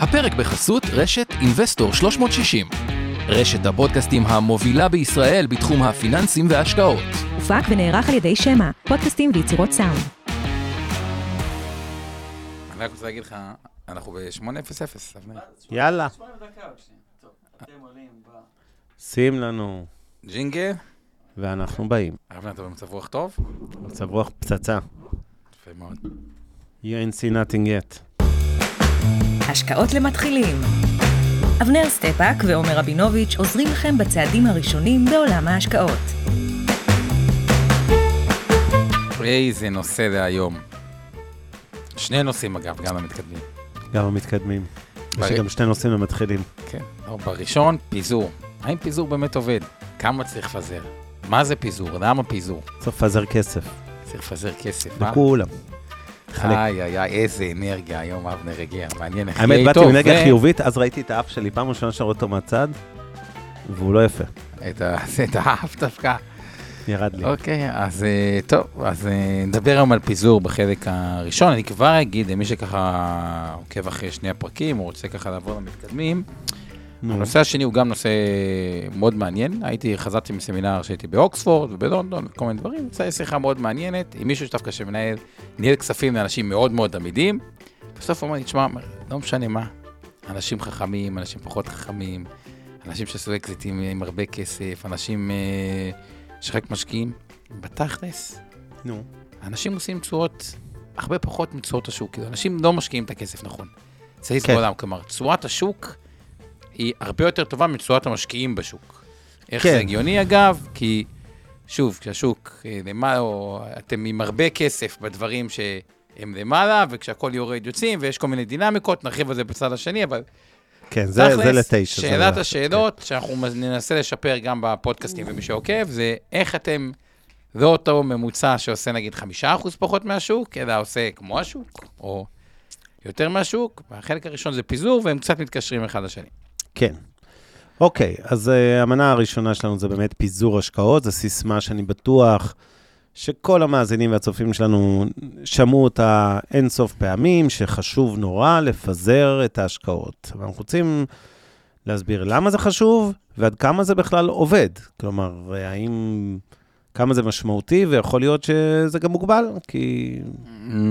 הפרק בחסות רשת אינבסטור 360. רשת הפודקאסטים המובילה בישראל בתחום הפיננסים וההשקעות. הופק ונערך על ידי שמע, פודקאסטים ויצירות סאונד. אני רק רוצה להגיד לך, אנחנו ב-8:00, אבנר. יאללה, שים לנו, ג'ינגל, ואנחנו באים. אבנר, אתה במצב רוח טוב? מצב רוח פצצה. יפה מאוד. You ain't see nothing yet. השקעות למתחילים. אבנר סטפאק ועומר רבינוביץ' עוזרים לכם בצעדים הראשונים בעולם ההשקעות. איזה נושא להיום. שני נושאים אגב, גם המתקדמים. גם המתקדמים. יש בריא. לי גם שני נושאים למתחילים. כן. לא, בראשון, פיזור. האם פיזור באמת עובד? כמה צריך לפזר? מה זה פיזור? למה פיזור? צריך לפזר כסף. צריך לפזר כסף, מה? לכולם. איי, איי, איי, איזה אנרגיה היום אבנר הגיע. מעניין איך האמת, יהיה באתי איתו. עם אנרגיה חיובית, אז ראיתי את האף שלי, פעם ראשונה שאני רואה אותו מהצד, והוא לא יפה. את האף דווקא. ירד לי. אוקיי, אז אה, טוב, אז אה, נדבר היום על פיזור בחלק הראשון. אני כבר אגיד למי שככה עוקב אחרי שני הפרקים, או רוצה ככה לעבור למתקדמים. נו. הנושא השני הוא גם נושא מאוד מעניין. הייתי, חזרתי מסמינר שהייתי באוקספורד ובלונדון, כל מיני דברים. יצאה שיחה מאוד מעניינת עם מישהו שדווקא שמנהל, ניהל כספים לאנשים מאוד מאוד עמידים. בסוף הוא אמר לי, תשמע, לא משנה מה, אנשים חכמים, אנשים פחות חכמים, אנשים שעשו אקזיטים עם הרבה כסף, אנשים אה, שחק משקיעים. בתכלס, נו. אנשים עושים תשואות הרבה פחות מתשואות השוק. כאילו, אנשים לא משקיעים את הכסף נכון. צריך כן. בעולם, כלומר, תשואת השוק היא הרבה יותר טובה מתשואת המשקיעים בשוק. איך כן. זה הגיוני אגב? כי, שוב, כשהשוק אה, למעלה, או אתם עם הרבה כסף בדברים שהם למעלה, וכשהכול יורד יוצאים, ויש כל מיני דינמיקות, נרחיב על זה בצד השני, אבל כן, זה זה לתשע. זה שאלת ל- השאלות שאנחנו ננסה לשפר גם בפודקאסטים ומי שעוקב, זה איך אתם, לא אותו ממוצע שעושה נגיד חמישה אחוז פחות מהשוק, אלא עושה כמו השוק, או יותר מהשוק, והחלק הראשון זה פיזור, והם קצת מתקשרים אחד לשני. כן. אוקיי, אז המנה הראשונה שלנו זה באמת פיזור השקעות, זו סיסמה שאני בטוח שכל המאזינים והצופים שלנו שמעו אותה אינסוף פעמים, שחשוב נורא לפזר את ההשקעות. ואנחנו רוצים להסביר למה זה חשוב ועד כמה זה בכלל עובד. כלומר, האם... כמה זה משמעותי, ויכול להיות שזה גם מוגבל, כי...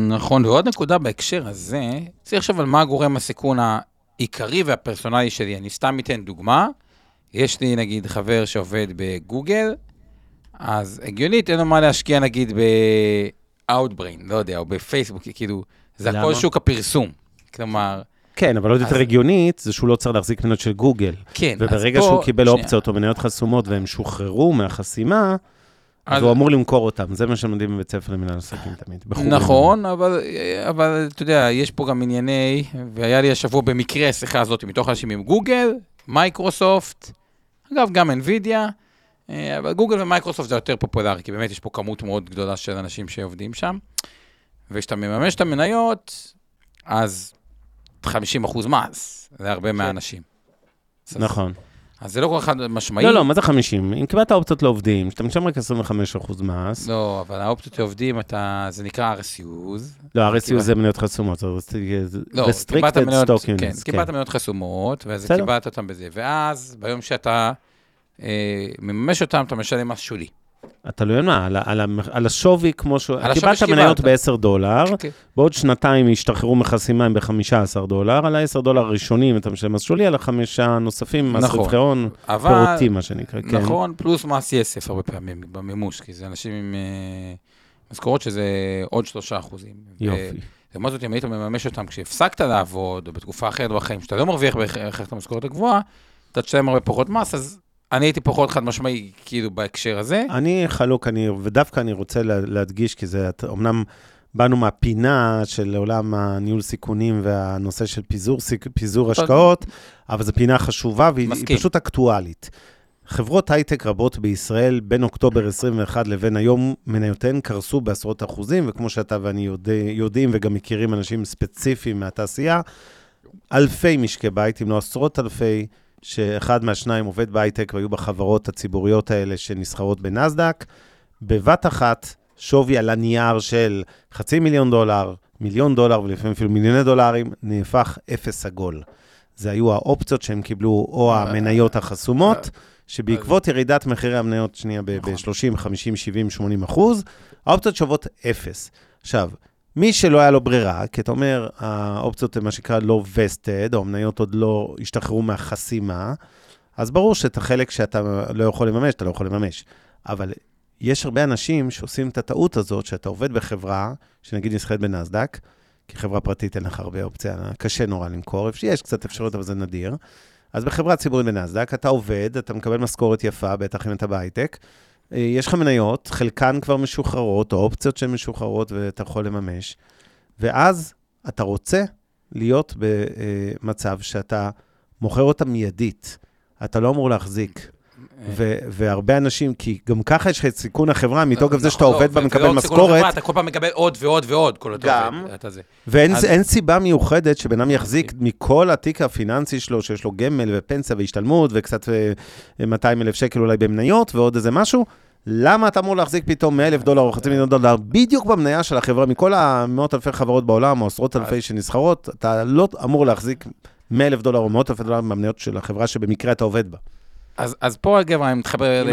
נכון, ועוד נקודה בהקשר הזה, צריך לחשוב על מה גורם הסיכון העיקרי והפרסונלי שלי. אני סתם אתן דוגמה, יש לי נגיד חבר שעובד בגוגל, אז הגיונית אין לו מה להשקיע נגיד ב-Outbrain, לא יודע, או בפייסבוק, כאילו, זה הכל? שוק הפרסום. כלומר, כן, אבל עוד יותר הגיונית, זה שהוא לא צריך להחזיק מניות של גוגל. כן, אז וברגע פה- שהוא קיבל שנייה, אופציות או מניות חסומות והם שוחררו מהחסימה, אז הוא אמור למכור אותם. זה מה שלומדים בבית ספר למנהל עסקים תמיד. נכון, אבל, אבל אתה יודע, יש פה גם ענייני, והיה לי השבוע במקרה השיחה הזאת מתוך אנשים עם גוגל, מייקרוסופט, אגב, גם NVIDIA, אה, אבל גוגל ומייקרוסופט זה יותר פופולרי, כי באמת יש פה כמות מאוד גדולה של אנשים שעובדים שם, וכשאתה מממש את המניות, אז 50 אחוז מס, זה הרבה מהאנשים. אז- נכון. אז זה לא כל אחד משמעי. לא, לא, מה זה 50? אם קיבלת אופציות לעובדים, שאתה משלם רק 25% מס, לא, אבל האופציות לעובדים, אתה, זה נקרא RSUs, לא, RSU קיבל- זה מניות חסומות, זה לא, קיבלת מניות, כן, units, קיבלת כן. מניות חסומות, ואז. קיבלת אותם בזה. ואז, ביום שאתה אה, מממש אותם, אתה משלם מס שולי. תלוי על מה, על על על השווי כמו ש... על קיבלת. מניות ב-10 דולר, כן. בעוד שנתיים ישתחררו מחסימה הם ב-15 דולר, על ה-10 דולר הראשונים אתה משלם מס שולי, על החמישה הנוספים, מס נכון. רווחי הון, אבל, פירותי מה שנקרא, כן. נכון, פלוס מס יסף הרבה פעמים במימוש, כי זה אנשים עם אה, משכורות שזה עוד שלושה אחוזים. יופי. לעומת זאת, אם היית מממש אותם כשהפסקת לעבוד, או בתקופה אחרת בחיים, שאתה לא מרוויח בהכרח את המשכורת הגבוהה, אתה תשלם הרבה פחות מס, אז אני הייתי פחות חד משמעי, כאילו, בהקשר הזה. אני חלוק, אני, ודווקא אני רוצה לה- להדגיש, כי זה, את- אמנם באנו מהפינה של עולם הניהול סיכונים והנושא של פיזור, פיזור השקעות, אבל זו פינה חשובה והיא מסכים. פשוט אקטואלית. חברות הייטק רבות בישראל, בין אוקטובר 21 לבין היום, מניותיהן קרסו בעשרות אחוזים, וכמו שאתה ואני יודע, יודעים וגם מכירים אנשים ספציפיים מהתעשייה, אלפי משקי בית, אם לא עשרות אלפי, שאחד מהשניים עובד בהייטק והיו בחברות הציבוריות האלה שנסחרות בנסדק, בבת אחת שווי על הנייר של חצי מיליון דולר, מיליון דולר ולפעמים אפילו מיליוני דולרים, נהפך אפס עגול. זה היו האופציות שהם קיבלו, או אה, המניות החסומות, שבעקבות ירידת מחירי המניות, שנייה, נכון. ב-30, 50, 70, 80 אחוז, האופציות שוות אפס. עכשיו, מי שלא היה לו ברירה, כי אתה אומר, האופציות הן מה שנקרא לא vested, או המניות עוד לא השתחררו מהחסימה, אז ברור שאת החלק שאתה לא יכול לממש, אתה לא יכול לממש. אבל יש הרבה אנשים שעושים את הטעות הזאת, שאתה עובד בחברה, שנגיד נסחרת בנסדק, כי חברה פרטית אין לך הרבה אופציה, קשה נורא למכור, יש קצת אפשרות, אבל זה נדיר. אז בחברה ציבורית בנסדק, אתה עובד, אתה מקבל משכורת יפה, בטח אם אתה בהייטק, יש לך מניות, חלקן כבר משוחררות, או אופציות שהן משוחררות ואתה יכול לממש, ואז אתה רוצה להיות במצב שאתה מוכר אותה מיידית. אתה לא אמור להחזיק. ו- והרבה אנשים, כי גם ככה יש לך את סיכון החברה, מתוקף זה שאתה נכון, עובד לא, בה, מקבל רק סיכון משכורת, אתה כל פעם מקבל עוד ועוד ועוד, כל. עובד, אתה זה. ואין סיבה מיוחדת שבן אדם יחזיק מכל התיק הפיננסי שלו, שיש לו גמל ופנסיה והשתלמות, וקצת אה, 200 אלף שקל אולי במניות, ועוד איזה משהו, למה אתה אמור להחזיק פתאום 100 אלף דולר או חצי מיליון דולר בדיוק במניה של החברה, מכל המאות אלפי חברות בעולם, או עשרות אלפי שנסחרות, אתה לא אמור להחזיק 100 אלף דולר או מאות אלפי דולר במניות של החברה שבמקרה אתה עובד בה. אז, אז פה, אגב, אני מתחבר.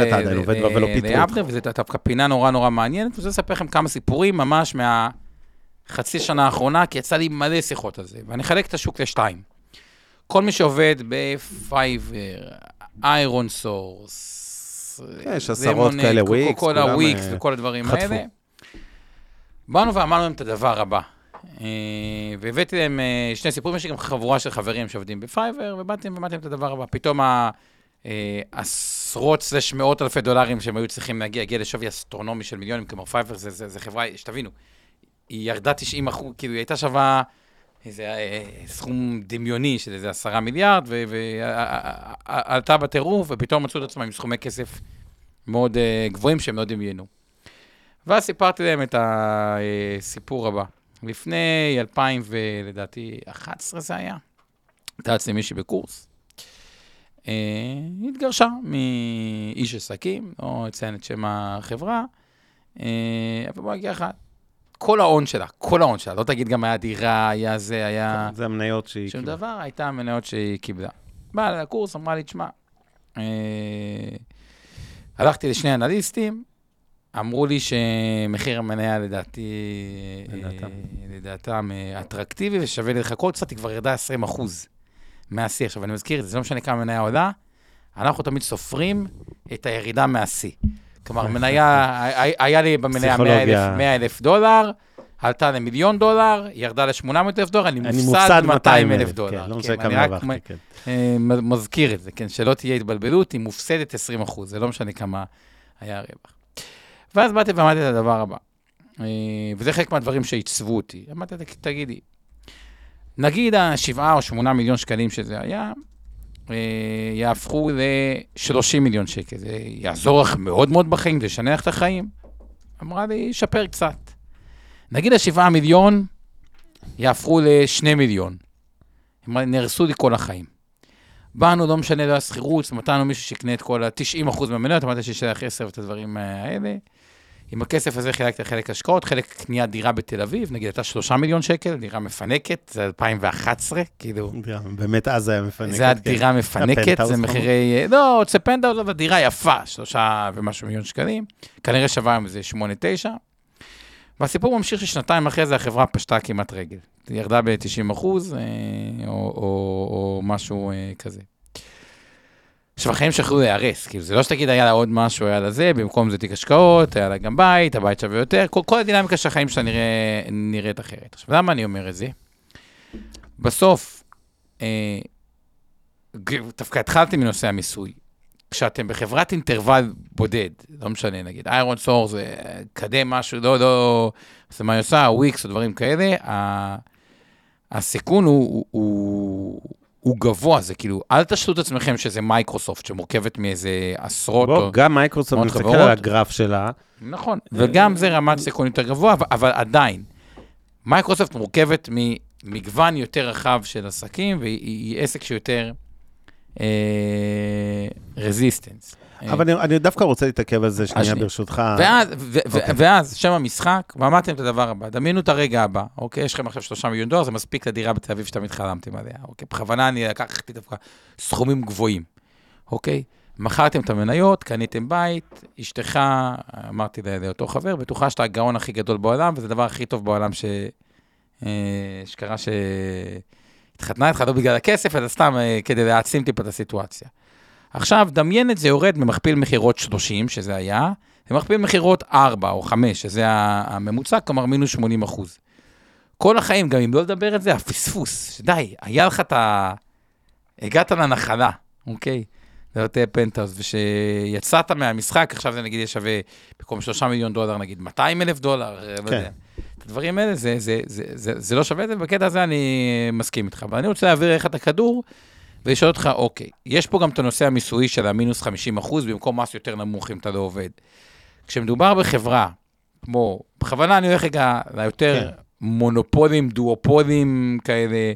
לאבנר, וזו דווקא פינה נורא נורא מעניינת, ואני רוצה לספר לכם כמה סיפורים ממש מהחצי שנה האחרונה, כי יצא לי מלא שיחות על זה, ואני אחלק את השוק לשתיים. כל מי שעובד בפייבר, איירון סורס, יש עשרות כאלה, וויקס, כל כולם, הוויקס אה, וכל הדברים חטפו. האלה. באנו ואמרנו להם את הדבר הבא. אה, והבאתי להם אה, שני סיפורים, יש לי גם חבורה של חברים שעובדים בפייבר, ובאתי ואמרתי להם את הדבר הבא. פתאום ה- אה, עשרות slash מאות אלפי דולרים שהם היו צריכים להגיע, הגיע לשווי אסטרונומי של מיליונים, כלומר פייבר זה, זה, זה חברה, שתבינו, היא ירדה 90 אחוז, כאילו היא הייתה שווה איזה אה, סכום דמיוני של איזה עשרה מיליארד, ועלתה בטירוף, ופתאום מצאו את עצמם עם סכומי כסף מאוד אה, גבוהים שהם לא דמיינו. ואז סיפרתי להם את הסיפור הבא. לפני 2000 ולדעתי 11 זה היה, הייתה אצלי מישהי בקורס, אה, התגרשה מאיש עסקים, לא אציין את שם החברה, אבל בוא נגיד לך, כל ההון שלה, כל ההון שלה, לא תגיד גם היה דירה, היה זה, היה... זה המניות שהיא... שום קיבלה. דבר, הייתה המניות שהיא קיבלה. באה לקורס, אמרה לי, תשמע, אה, הלכתי לשני אנליסטים, אמרו לי שמחיר המניה לדעתי, לדעתם. אה, לדעתם אה, אטרקטיבי ושווה לי לחכות קצת, היא כבר ירדה 20 אחוז מהשיא. עכשיו, אני מזכיר את זה, זה לא משנה כמה מניה עולה, אנחנו תמיד סופרים את הירידה מהשיא. כלומר, מניה, היה- לי במניה 100 פסיכולוגיה. אלף- 100 אלף דולר, עלתה למיליון דולר, ירדה ל-800 אלף דולר, אני מופסד 200 אלף דולר. כן, לא כן, משנה כמה הרווחתי, מ- כן. אה, מזכיר את זה, כן, שלא תהיה התבלבלות, היא מופסדת 20 אחוז, זה לא משנה כמה היה הרווח. ואז באתי ואמרתי את הדבר הבא, אה, וזה חלק מהדברים שעיצבו אותי. אמרתי, "ת- תגידי, נגיד השבעה או שמונה מיליון שקלים שזה היה, יהפכו ל-30 מיליון שקל, זה יעזור לך מאוד מאוד בחיים, זה ישנה לך את החיים? אמרה לי, ישפר קצת. נגיד השבעה מיליון יהפכו לשני מיליון. אמרה לי, נהרסו לי כל החיים. באנו, לא משנה, לא היה שכירות, מצאנו מישהו שיקנה את כל ה-90% מהמניות, אמרתי שישלח 10 ואת הדברים אה, האלה. עם הכסף הזה חילקתי חלק השקעות, חלק קניית דירה בתל אביב, נגיד הייתה 3 מיליון שקל, דירה מפנקת, זה 2011, כאילו, באמת אז היה מפנק. זה הדירה מפנקת, הפנטהאוס זה כמובן. מחירי, לא, זה פנטהאוס, אבל דירה יפה, שלושה ומשהו מיליון שקלים, כנראה שווה היום איזה 8-9. והסיפור ממשיך ששנתיים אחרי זה החברה פשטה כמעט רגל. היא ירדה ב-90 אחוז, אה, או, או, או משהו אה, כזה. עכשיו, החיים שיכלו להיהרס, כאילו, זה לא שתגיד, היה לה עוד משהו, היה לה זה, במקום זה תיק השקעות, היה לה גם בית, הבית שווה יותר, כל, כל הדינמיקה של החיים שלה נראה, נראית אחרת. עכשיו, למה אני אומר את זה? בסוף, אה, דווקא התחלתי מנושא המיסוי. כשאתם בחברת אינטרוול בודד, לא משנה, נגיד איירון סור זה קדם משהו, לא, לא, זה מה היא עושה, וויקס או דברים כאלה, הסיכון הוא, הוא, הוא גבוה, זה כאילו, אל תשלו את עצמכם שזה מייקרוסופט שמורכבת מאיזה עשרות, או, בוא, גם מייקרוסופט מסתכל. על הגרף שלה, נכון, וגם זה רמת סיכון יותר גבוה, אבל, אבל עדיין, מייקרוסופט מורכבת ממגוון יותר רחב של עסקים, והיא היא עסק שיותר רזיסטנס. אבל אני, אני דווקא רוצה להתעכב על זה שנייה. ברשותך. ואז, ו- ו- אוקיי. ואז, שם המשחק, ואמרתם את הדבר הבא, דמיינו את הרגע הבא, אוקיי? יש לכם עכשיו שלושה מיליון דולר, זה מספיק לדירה בתל אביב שתמיד חלמתם עליה, אוקיי? בכוונה אני לקחתי דווקא סכומים גבוהים, אוקיי? מכרתם את המניות, קניתם בית, אשתך, אמרתי לאותו חבר, בטוחה שאתה הגאון הכי גדול בעולם, וזה הדבר הכי טוב בעולם ש... אה, שקרה שהתחתנה איתך, לא בגלל הכסף, אלא סתם אה, כדי להעצים טיפה את הסיטואציה. עכשיו, דמיין את זה יורד ממכפיל מכירות 30, שזה היה, למכפיל מכירות 4 או 5, שזה הממוצע, כלומר מינוס 80 אחוז. כל החיים, גם אם לא לדבר את זה, הפספוס, די, היה לך את ה... הגעת לנחלה, אוקיי? לאותה פנטהאוז, ושיצאת מהמשחק, עכשיו זה נגיד יהיה שווה, במקום 3 מיליון דולר, נגיד 200 אלף דולר, לא כן. יודע. את הדברים האלה, זה, זה, זה, זה, זה לא שווה את זה, ובקטע הזה אני מסכים איתך. אבל אני רוצה להעביר לך את הכדור, ולשאול אותך, אוקיי, יש פה גם את הנושא המיסויי של המינוס 50 אחוז, במקום מס יותר נמוך אם אתה לא עובד. כשמדובר בחברה, כמו, בכוונה אני הולך רגע ליותר כן. מונופולים, דואופולים כאלה,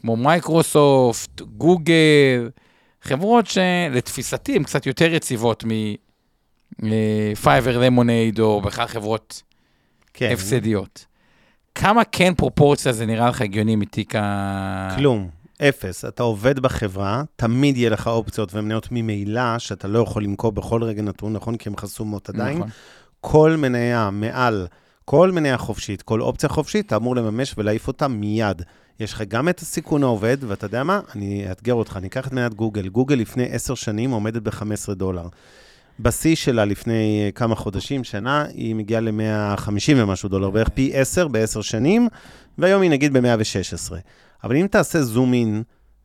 כמו מייקרוסופט, גוגל, חברות שלתפיסתי הן קצת יותר יציבות מפייבר למונייד, או בכלל חברות כן. הפסדיות. כמה כן פרופורציה זה נראה לך הגיוני מתיק ה... כלום. אפס. אתה עובד בחברה, תמיד יהיה לך אופציות ומניות ממילא, שאתה לא יכול למכור בכל רגע נתון, נכון? כי הן חסומות עדיין. נכון. כל מניה מעל, כל מניה חופשית, כל אופציה חופשית, אתה אמור לממש ולהעיף אותה מיד. יש לך גם את הסיכון העובד, ואתה יודע מה? אני אאתגר אותך, אני אקח את מניית גוגל. גוגל לפני עשר שנים עומדת ב-15 דולר. בשיא שלה לפני אה, כמה חודשים, שנה, היא מגיעה ל-150 ומשהו דולר, בערך פי 10 בעשר שנים, והיום היא נגיד ב-116. אבל אם תעשה zoom in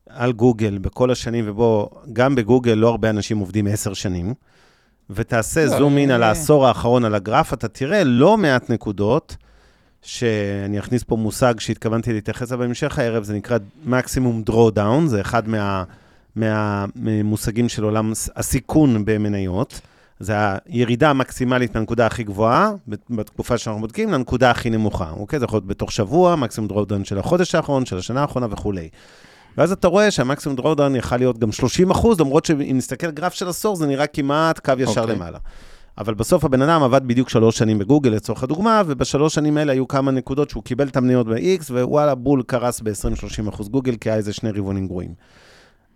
על גוגל בכל השנים, ובוא, גם בגוגל לא הרבה אנשים עובדים 10 שנים, ותעשה לא, zoom in על העשור האחרון על הגרף, אתה תראה לא מעט נקודות, שאני אכניס פה מושג שהתכוונתי להתייחס אליו בהמשך הערב, זה נקרא maximum drawdown, זה אחד מה, מהמושגים של עולם הס- הסיכון במניות. זה הירידה המקסימלית מהנקודה הכי גבוהה, בתקופה שאנחנו בודקים, לנקודה הכי נמוכה, אוקיי? זה יכול להיות בתוך שבוע, maximum drawdown של החודש האחרון, של השנה האחרונה וכולי. ואז אתה רואה שה maximum drawdown יכל להיות גם 30 אחוז, למרות שאם נסתכל גרף של עשור, זה נראה כמעט קו ישר אוקיי. למעלה. אבל בסוף הבן אדם עבד בדיוק שלוש שנים בגוגל לצורך הדוגמה, ובשלוש שנים האלה היו כמה נקודות שהוא קיבל את המניות ב-X, ווואלה, בול קרס ב-20-30 אחוז גוגל, כי היה איזה שני רבעונים גרועים.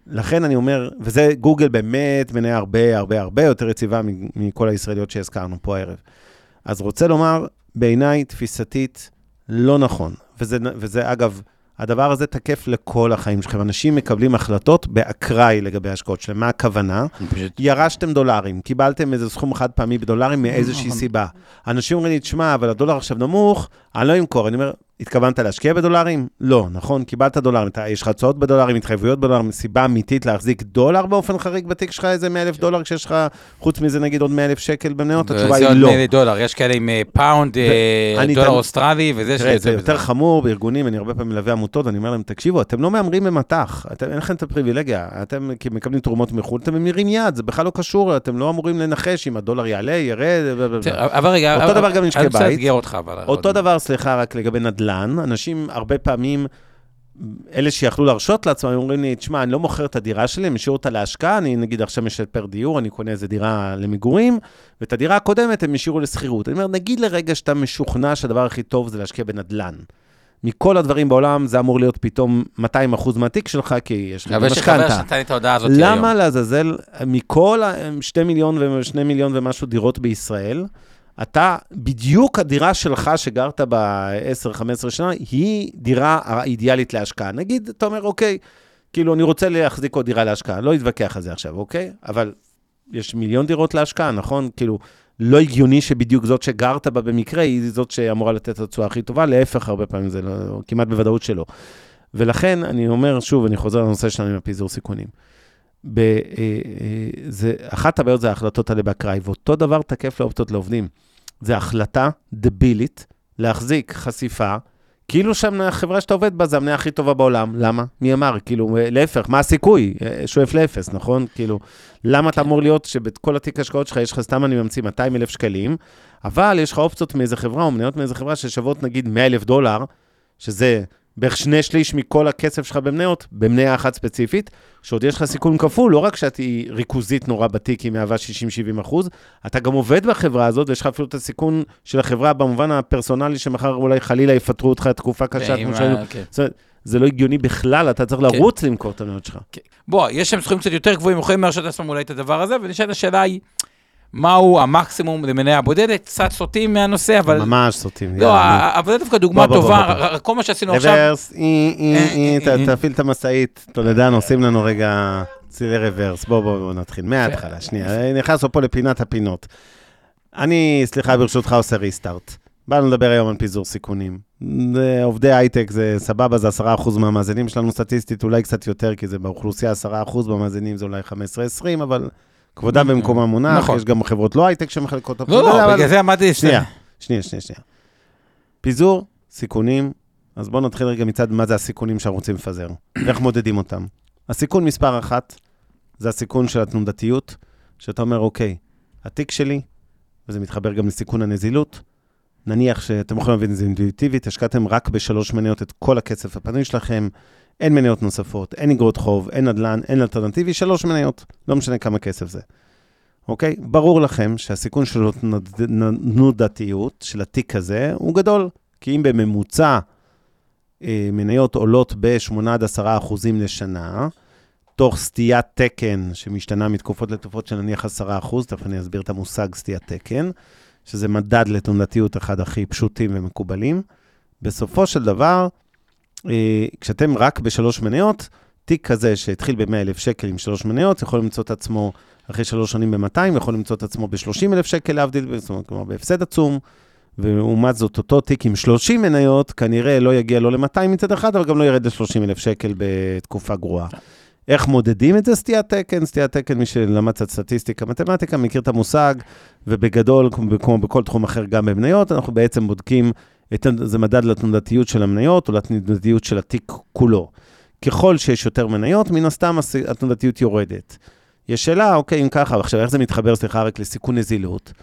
לכן אני אומר, וזה גוגל באמת מניה הרבה הרבה הרבה יותר יציבה מכל הישראליות שהזכרנו פה הערב. אז רוצה לומר, בעיניי, תפיסתית, לא נכון. וזה, וזה אגב, הדבר הזה תקף לכל החיים שלכם. אנשים מקבלים החלטות באקראי לגבי ההשקעות שלהם. מה הכוונה? פשוט- ירשתם דולרים, קיבלתם איזה סכום חד פעמי בדולרים מאיזושהי נכון. סיבה. אנשים אומרים לי, תשמע, אבל הדולר עכשיו נמוך, אני לא אמכור. אני אומר, התכוונת להשקיע בדולרים? לא, נכון, קיבלת דולרים, אתה, יש לך הצעות בדולרים, התחייבויות בדולרים, סיבה אמיתית להחזיק דולר באופן חריג בתיק שלך, איזה 100 אלף דולר, כשיש לך, חוץ מזה נגיד עוד 100 אלף שקל במניות, התשובה היא עוד לא. מילא דולר, יש כאלה עם אה, pound, אה, דולר אוסטרלי, וזה תראה, זה. יותר חמור בארגונים, אני הרבה פעמים מלווה עמותות, אני אומר להם, תקשיבו, אתם לא מהמרים במט"ח, אתם, אין לכם את הפריבילגיה, אתם מקבלים תרומות מחו"ל, אתם ממירים מיד, זה בכלל לא קשור, אתם לא אמורים לנחש אם הדולר יעלה, ירד, אותו דבר גם נדל"ן, אנשים הרבה פעמים, אלה שיכלו להרשות לעצמם, אומרים לי, תשמע, אני לא מוכר את הדירה שלי, אני משאיר אותה להשקעה, אני נגיד עכשיו משפר דיור, אני קונה איזה דירה למגורים, ואת הדירה הקודמת הם השאירו לשכירות. אני אומר, נגיד לרגע שאתה משוכנע שהדבר הכי טוב זה להשקיע בנדל"ן. מכל הדברים בעולם זה אמור להיות פתאום 200 אחוז מהתיק שלך, כי יש לך אבל יש לי חבר משכנתה. שנתן לי את ההודעה הזאת היום. למה לעזאזל, מכל ה-2 מיליון ו-2 מיליון ומשהו דירות בישראל, אתה, בדיוק הדירה שלך שגרת ב-10-15 שנה, היא דירה האידיאלית להשקעה. נגיד, אתה אומר, אוקיי, כאילו, אני רוצה להחזיק עוד דירה להשקעה, לא אתווכח על זה עכשיו, אוקיי? אבל יש מיליון דירות להשקעה, נכון? כאילו, לא הגיוני שבדיוק זאת שגרת בה במקרה, היא זאת שאמורה לתת את התשואה הכי טובה, להפך, הרבה פעמים זה לא, כמעט בוודאות שלא. ולכן, אני אומר, שוב, אני חוזר לנושא שלנו עם הפיזור סיכונים. ב, אה, אה, זה, אחת הבעיות זה ההחלטות האלה באקראי, ואותו דבר תקף לאופציות לעובדים. זו החלטה דבילית להחזיק חשיפה, כאילו שהחברה שאתה עובד בה זה המניה הכי טובה בעולם. למה? מי אמר? כאילו, להפך, מה הסיכוי? אה, שואף לאפס, נכון? כאילו, למה אתה אמור להיות שבכל התיק השקעות שלך יש לך, סתם אני ממציא 200 אלף שקלים, אבל יש לך אופציות מאיזה חברה או מניות מאיזה חברה ששוות נגיד 100 אלף דולר, שזה בערך שני שליש מכל הכסף שלך במניות, במניה אחת ספציפית, שעוד יש לך סיכון כפול, לא רק שאת היא ריכוזית נורא בתיק, היא מהווה 60-70 אחוז, אתה גם עובד בחברה הזאת, ויש לך אפילו את הסיכון של החברה במובן הפרסונלי, שמחר אולי חלילה יפטרו אותך תקופה קשה, כמו שהיינו. כן. זאת אומרת, זה לא הגיוני בכלל, אתה צריך לרוץ למכור את המניות שלך. כן. בוא, יש שם סכומים קצת יותר גבוהים, יכולים להרשות לעצמם אולי את הדבר הזה, ונשאלת השאלה היא, מהו המקסימום למניה בודדת? קצת סוטים מהנושא, אבל... ממש סוטים. לא. אבל זה דווקא דוגמה טובה, כל מה שעשינו עכשיו... רוורס, אה, אה, אה. תפעיל את המשאית, טולדן, עושים לנו רגע צלילי רוורס. בוא, בוא, בוא נתחיל, מההתחלה, שנייה. נכנסנו פה לפינת הפינות. אני, סליחה, ברשותך, עושה ריסטארט. באנו לדבר היום על פיזור סיכונים. עובדי הייטק זה סבבה, זה 10% מהמאזינים שלנו סטטיסטית, אולי קצת יותר, כי זה באוכלוסייה 10% במאזינים זה אולי 15-20, אבל כבודם במקומם מונח, נכון. יש גם חברות לא הייטק שמחלקות אותו. לא, לא, בגלל זה עמדתי... שנייה, שנייה, שנייה, שנייה. פיזור, סיכונים, אז בואו נתחיל רגע מצד מה זה הסיכונים שאנחנו רוצים לפזר, ואיך מודדים אותם. הסיכון מספר אחת, זה הסיכון של התנודתיות, שאתה אומר, אוקיי, התיק שלי, וזה מתחבר גם לסיכון הנזילות, נניח שאתם יכולים להבין את זה אינטואיטיבית, השקעתם רק בשלוש מניות את כל הכסף הפנוי שלכם, אין מניות נוספות, אין אגרות חוב, אין נדל"ן, אין אלטרנטיבי, שלוש מניות, לא משנה כמה כסף זה. אוקיי? ברור לכם שהסיכון של תנודתיות של התיק הזה הוא גדול, כי אם בממוצע אה, מניות עולות ב-8 עד 10 אחוזים לשנה, תוך סטיית תקן שמשתנה מתקופות לתקופות של נניח 10 אחוז, תכף אני אסביר את המושג סטיית תקן, שזה מדד לתנודתיות אחד הכי פשוטים ומקובלים. בסופו של דבר, כשאתם רק בשלוש מניות, תיק כזה שהתחיל ב-100,000 שקל עם שלוש מניות, יכול למצוא את עצמו אחרי שלוש שנים ב-200, יכול למצוא את עצמו ב-30,000 שקל להבדיל, זאת אומרת, כלומר, בהפסד עצום. ולעומת זאת, אותו תיק עם 30 מניות, כנראה לא יגיע לא ל-200 מצד אחד, אבל גם לא ירד ל-30,000 שקל בתקופה גרועה. איך מודדים את זה? סטיית תקן. סטיית תקן, מי שלמד קצת סטטיסטיקה, מתמטיקה, מכיר את המושג, ובגדול, כמו- בכל תחום אחר, גם במניות, אנחנו בעצם בודקים, זה מדד לתנודתיות של המניות, או לתנודתיות של התיק כולו. ככל שיש יותר מניות, מן הסתם הס- התנודתיות יורדת. יש שאלה, אוקיי, אם ככה, עכשיו, איך זה מתחבר, סליחה, רק לסיכון נזילות?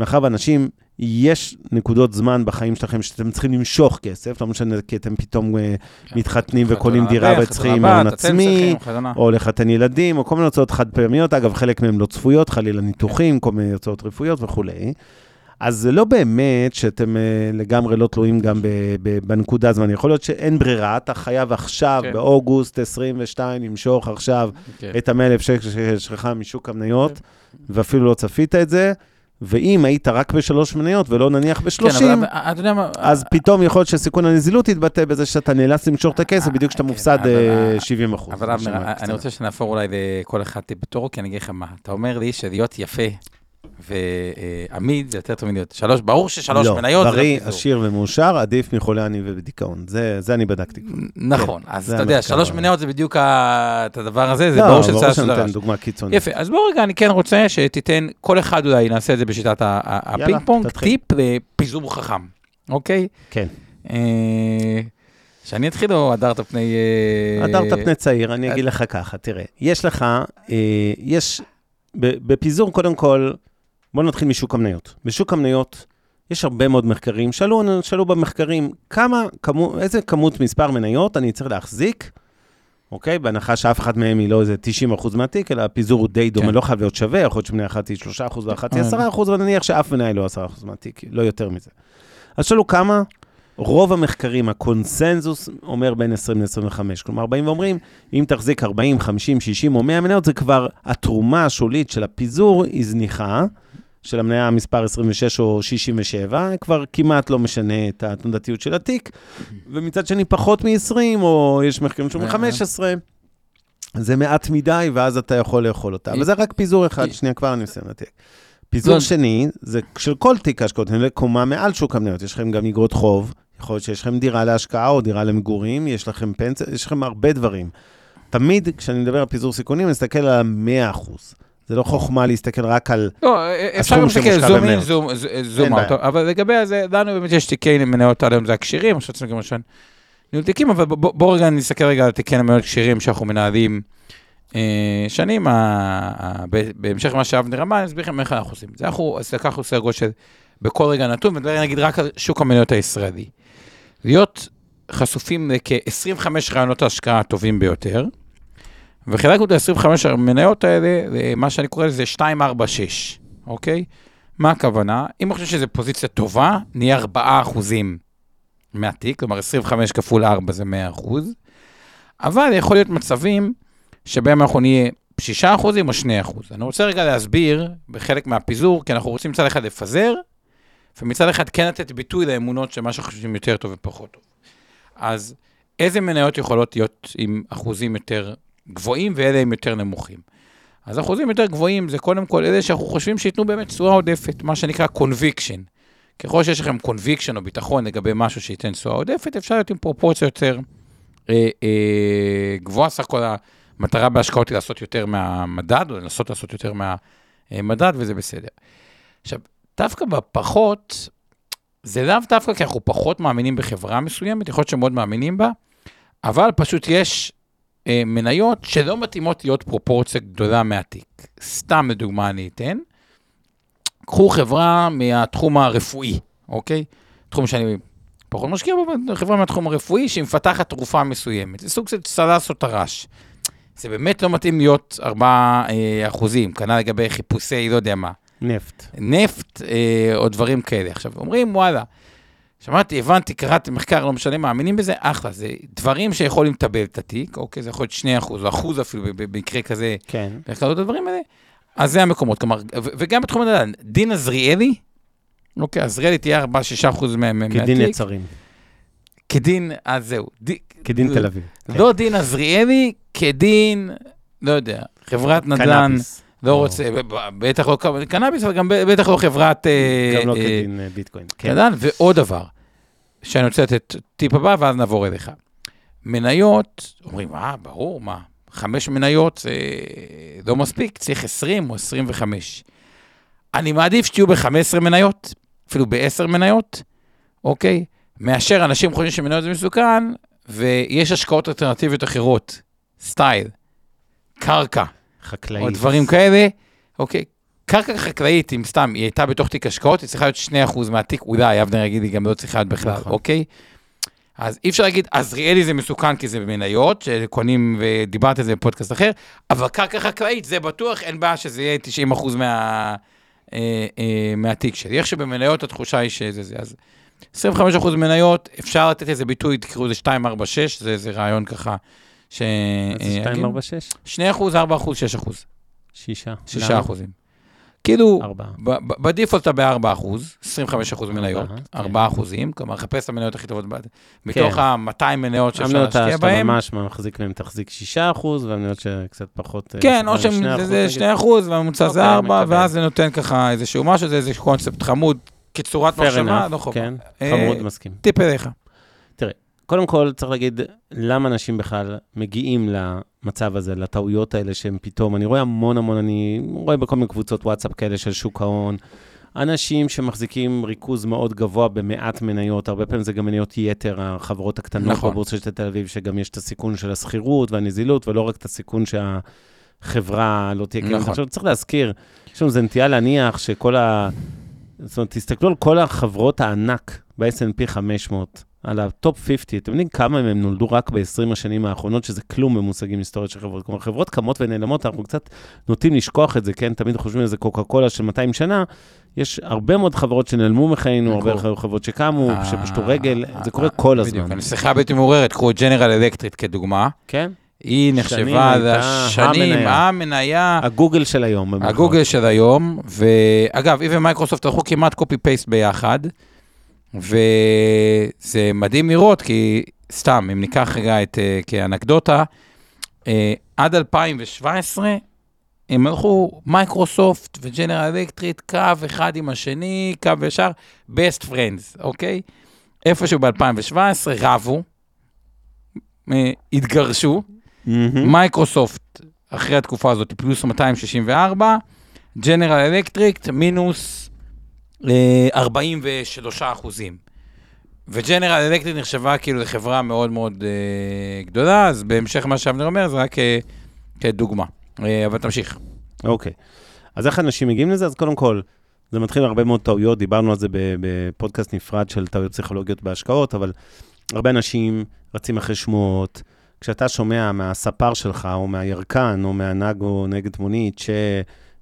מאחר ואנשים, יש נקודות זמן בחיים שלכם שאתם צריכים למשוך כסף, לא משנה, כי אתם פתאום אה, מתחתנים וקונים דירה וצריכים הון עצמי, או לחתן ילדים, או כל מיני הוצאות חד פעמיות, אגב, חלק מהן לא צפויות, חלילה ניתוחים, כל מיני הוצאות רפואיות וכולי. אז זה לא באמת שאתם אה, לגמרי לא תלויים גם בנקודה הזמן. יכול להיות שאין ברירה, אתה חייב עכשיו, כן. באוגוסט 22, למשוך עכשיו את ה-100 אלף שקל שיש לך משוק המניות, ואפילו לא צפית את זה. ואם היית רק בשלוש מניות ולא נניח ב-30, כן, יודע מה... אז פתאום יכול להיות שסיכון הנזילות יתבטא בזה שאתה נאלץ למשוך את הכסף בדיוק כשאתה כן, מופסד אבל- אה, 70 אחוז. אבל אני רוצה שנהפוך אולי לכל אחד בתורו, כי אני אגיד לך מה, אתה אומר לי שלהיות יפה ועמיד זה יותר טוב מלהיות שלוש, ברור ששלוש מניות לא, בריא, לא פיזור. עשיר ומאושר, עדיף מחולה עני ובדיכאון. זה זה אני בדקתי. נכון, כן, אז אתה יודע. שלוש מניות זה בדיוק ה- את הדבר הזה, זה לא, ברור שצריך לעשות שנותן דבר. דוגמה קיצונית. יפה, אז בוא רגע, אני כן רוצה שתיתן, כל אחד אולי נעשה את זה בשיטת הפינג פונג. טיפ לפיזור חכם, אוקיי? כן. אה, שאני אתחיל או הדרת פני... אה, הדרת פני צעיר, אני אגיד לך ככה, תראה, יש לך, אה, יש, בפיזור, קודם כל, בוא נתחיל משוק המניות. בשוק המניות, יש הרבה מאוד מחקרים, שאלו, שאלו במחקרים, כמה, כמו, איזה כמות מספר מניות אני צריך להחזיק, אוקיי? בהנחה שאף אחד מהם היא לא איזה 90% מהתיק, אלא הפיזור הוא די דומה, כן. לא חייב להיות שווה, יכול להיות שמניה אחת היא 3% ואחת היא 10%, אבל נניח שאף מניה היא לא 10% מהתיק, לא יותר מזה. אז שאלו כמה, רוב המחקרים, הקונסנזוס אומר בין 20 ל-25. כלומר, באים ואומרים, אם תחזיק 40, 50, 60 או 100 מניות, זה כבר התרומה השולית של הפיזור היא זניחה, של המניה המספר 26 או 67, כבר כמעט לא משנה את התנודתיות של התיק, ומצד שני פחות מ-20, או יש מחקרים שאומרים 15, זה מעט מדי, ואז אתה יכול לאכול אותה. אבל זה רק פיזור אחד, שנייה, כבר אני מסיים לתיק. פיזור לא. שני, זה של כל תיק ההשקעות, אני קומה מעל שוק המניות, יש לכם גם אגרות חוב, יכול להיות שיש לכם דירה להשקעה או דירה למגורים, יש לכם פנסיה, יש לכם הרבה דברים. תמיד כשאני מדבר על פיזור סיכונים, אני מסתכל על ה-100%. זה לא חוכמה להסתכל רק על... לא, אפשר גם להסתכל שמושקע זום אין. זום- אאוט. אבל לגבי זה, לנו באמת יש תיקי מניות עד היום, זה הקשירים, עכשיו צריכים גם ראשון ניהול תיקים, אבל בוא- בוא רגע נסתכל רגע על תיקי מניות קשירים שאנחנו מנהלים אה, שנים, בהמשך למה שאבנר אמר, אני אסביר לכם איך אנחנו עושים. זה אנחנו, אז לקחנו סדר גודל של בכל רגע נתון, ונדבר נגיד רק על שוק המניות הישראלי. להיות חשופים לכ-25 רעיונות ההשקעה הטובים ביותר, וחילקנו את ה-25 המניות האלה למה שאני קורא לזה 246, אוקיי? מה הכוונה? אם אני חושב שזו פוזיציה טובה, נהיה 4 אחוזים מהתיק, כלומר 25 כפול 4 זה 100 אחוז, אבל יכול להיות מצבים שבהם אנחנו נהיה 6 אחוזים או 2 אחוז. אני רוצה רגע להסביר בחלק מהפיזור, כי אנחנו רוצים מצד אחד לפזר, ומצד אחד כן לתת ביטוי לאמונות של מה שאנחנו חושבים יותר טוב ופחות טוב. אז איזה מניות יכולות להיות עם אחוזים יותר גבוהים ואלה הם יותר נמוכים? אז אחוזים יותר גבוהים זה קודם כל אלה שאנחנו חושבים שייתנו באמת תשואה עודפת, מה שנקרא conviction. ככל שיש לכם conviction או ביטחון לגבי משהו שייתן תשואה עודפת, אפשר להיות עם פרופורציה יותר אה, אה, גבוהה. סך הכל המטרה בהשקעות היא לעשות יותר מהמדד, או לנסות לעשות יותר מהמדד, וזה בסדר. עכשיו, דווקא בפחות, זה לאו דווקא כי אנחנו פחות מאמינים בחברה מסוימת, יכול להיות שמאוד מאמינים בה, אבל פשוט יש מניות שלא מתאימות להיות פרופורציה גדולה מהתיק. סתם לדוגמה אני אתן. קחו חברה מהתחום הרפואי, אוקיי? תחום שאני פחות משקיע בו, חברה מהתחום הרפואי שהיא מפתחת תרופה מסוימת. זה סוג של סלס או טרש. זה באמת לא מתאים להיות 4 אה, אחוזים, כנ"ל לגבי חיפושי, לא יודע מה. נפט. נפט אה, או דברים כאלה. עכשיו, אומרים, וואלה, שמעתי, הבנתי, קראתי מחקר, לא משנה, מאמינים בזה, אחלה, זה דברים שיכולים לטבל את התיק, אוקיי, זה יכול להיות 2 אחוז, או אחוז אפילו במקרה כזה, כן. ואיך לעשות את הדברים האלה, אז זה המקומות, כלומר, וגם בתחום הנדל"ן, דין עזריאלי, אוקיי, עזריאלי תהיה 4-6 אחוז מה- מה- כדין מהתיק, יצרים. כדין, אז זהו, ד- כדין תל אביב. כן. לא דין עזריאלי, כדין, לא יודע, חברת נדל"ן, קנאביס. לא רוצה, בטח לא קנאביס, אבל גם בטח לא חברת... אה, גם לא אה, כדין אה, ביטקוין. כן. נדל"ן, ועוד דבר, שאני רוצה לתת טיפ הבא, ואז נעבור אליך. מניות, אומרים, אה, ברור, מה, חמש מניות זה לא מספיק, צריך 20 או 25. אני מעדיף שתהיו ב-15 מניות, אפילו ב-10 מניות, אוקיי? מאשר אנשים חושבים שמניות זה מסוכן, ויש השקעות אלטרנטיביות אחרות, סטייל, קרקע, חקלאי. או דברים כאלה, אוקיי? קרקע חקלאית, אם סתם, היא הייתה בתוך תיק השקעות, היא צריכה להיות 2% מהתיק, אולי, אבנר יגיד, היא גם לא צריכה להיות בכלל, נכון. אוקיי? אז אי אפשר להגיד, עזריאלי זה מסוכן כי זה במניות, שקונים, ודיברת על זה בפודקאסט אחר, אבל קרקע חקלאית, זה בטוח, אין בעיה שזה יהיה 90% מה, אה, אה, מהתיק שלי. איך שבמניות התחושה היא שזה זה. אז 25% מניות, אפשר לתת איזה ביטוי, תקראו לזה 246, זה, זה רעיון ככה. ש... אה, 246? 2 אחוז, 4 אחוז, 6 אחוז. שישה. 6 למה? אחוזים. כאילו, בדיפולט אתה ב-4 אחוז, 25 אחוז מניות, ארבעה, 4 אחוזים, כלומר, חפש את המניות הכי טובות, ב- מתוך כן. ה-200 מניות שאפשר המניות להשקיע שאתה בהן. ממש מחזיק מהן תחזיק 6 אחוז, והמניות שקצת פחות... אה, כן, או שזה אחוז, זה נגיד. 2 אחוז, והממוצע זה אוקיי, 4, מקבל. ואז זה נותן ככה איזשהו משהו, זה איזשהו קונספט חמוד, כצורת מחשבה, לא חובה. כן, אה, חמוד, מסכים. טיפ אליך. קודם כל, צריך להגיד, למה אנשים בכלל מגיעים למצב הזה, לטעויות האלה שהם פתאום, אני רואה המון המון, אני רואה בכל מיני קבוצות וואטסאפ כאלה של שוק ההון, אנשים שמחזיקים ריכוז מאוד גבוה במעט מניות, הרבה פעמים זה גם מניות יתר, החברות הקטנות נכון. בבורסה של תל אביב, שגם יש את הסיכון של השכירות והנזילות, ולא רק את הסיכון שהחברה לא תהיה קיימת. נכון. עכשיו, צריך להזכיר, יש לנו איזו נטייה להניח שכל ה... זאת אומרת, תסתכלו על כל החברות הענק ב-S&P 500, על הטופ 50, אתם יודעים כמה מהם נולדו רק ב-20 השנים האחרונות, שזה כלום במושגים היסטוריות של חברות. כלומר, חברות קמות ונעלמות, אנחנו קצת נוטים לשכוח את זה, כן? תמיד חושבים על זה קוקה קולה של 200 שנה. יש הרבה מאוד חברות שנעלמו מחיינו, הרבה. חברות שקמו, אה, שפשטו רגל, אה, זה קורה כל בדיוק, הזמן. אני שיחה בלתי מעוררת, קחו את ג'נרל אלקטריק כדוגמה. כן? היא שנים נחשבה לשנים, המניה. הגוגל של היום. הגוגל של היום, ואגב, היא ומייקרוסופט הלכו כמעט copy paste ביחד, וזה מדהים לראות, כי סתם, אם ניקח רגע את, אה, כאנקדוטה, אה, עד 2017, הם הלכו, מייקרוסופט וג'נרל אלקטריק, קו אחד עם השני, קו ישר, best friends, אוקיי? איפשהו ב-2017 רבו, אה, התגרשו. מייקרוסופט, אחרי התקופה הזאת, פלוס 264, ג'נרל אלקטריק, מינוס 43 אחוזים. וג'נרל אלקטריק נחשבה כאילו לחברה מאוד מאוד אה, גדולה, אז בהמשך מה שאבנר אומר, זה רק אה, כדוגמה. אה, אבל תמשיך. אוקיי. אז איך אנשים מגיעים לזה? אז קודם כל, זה מתחיל הרבה מאוד טעויות, דיברנו על זה בפודקאסט נפרד של טעויות פסיכולוגיות בהשקעות, אבל הרבה אנשים רצים אחרי שמועות. כשאתה שומע מהספר שלך, או מהירקן, או מהנהג או נגד מונית,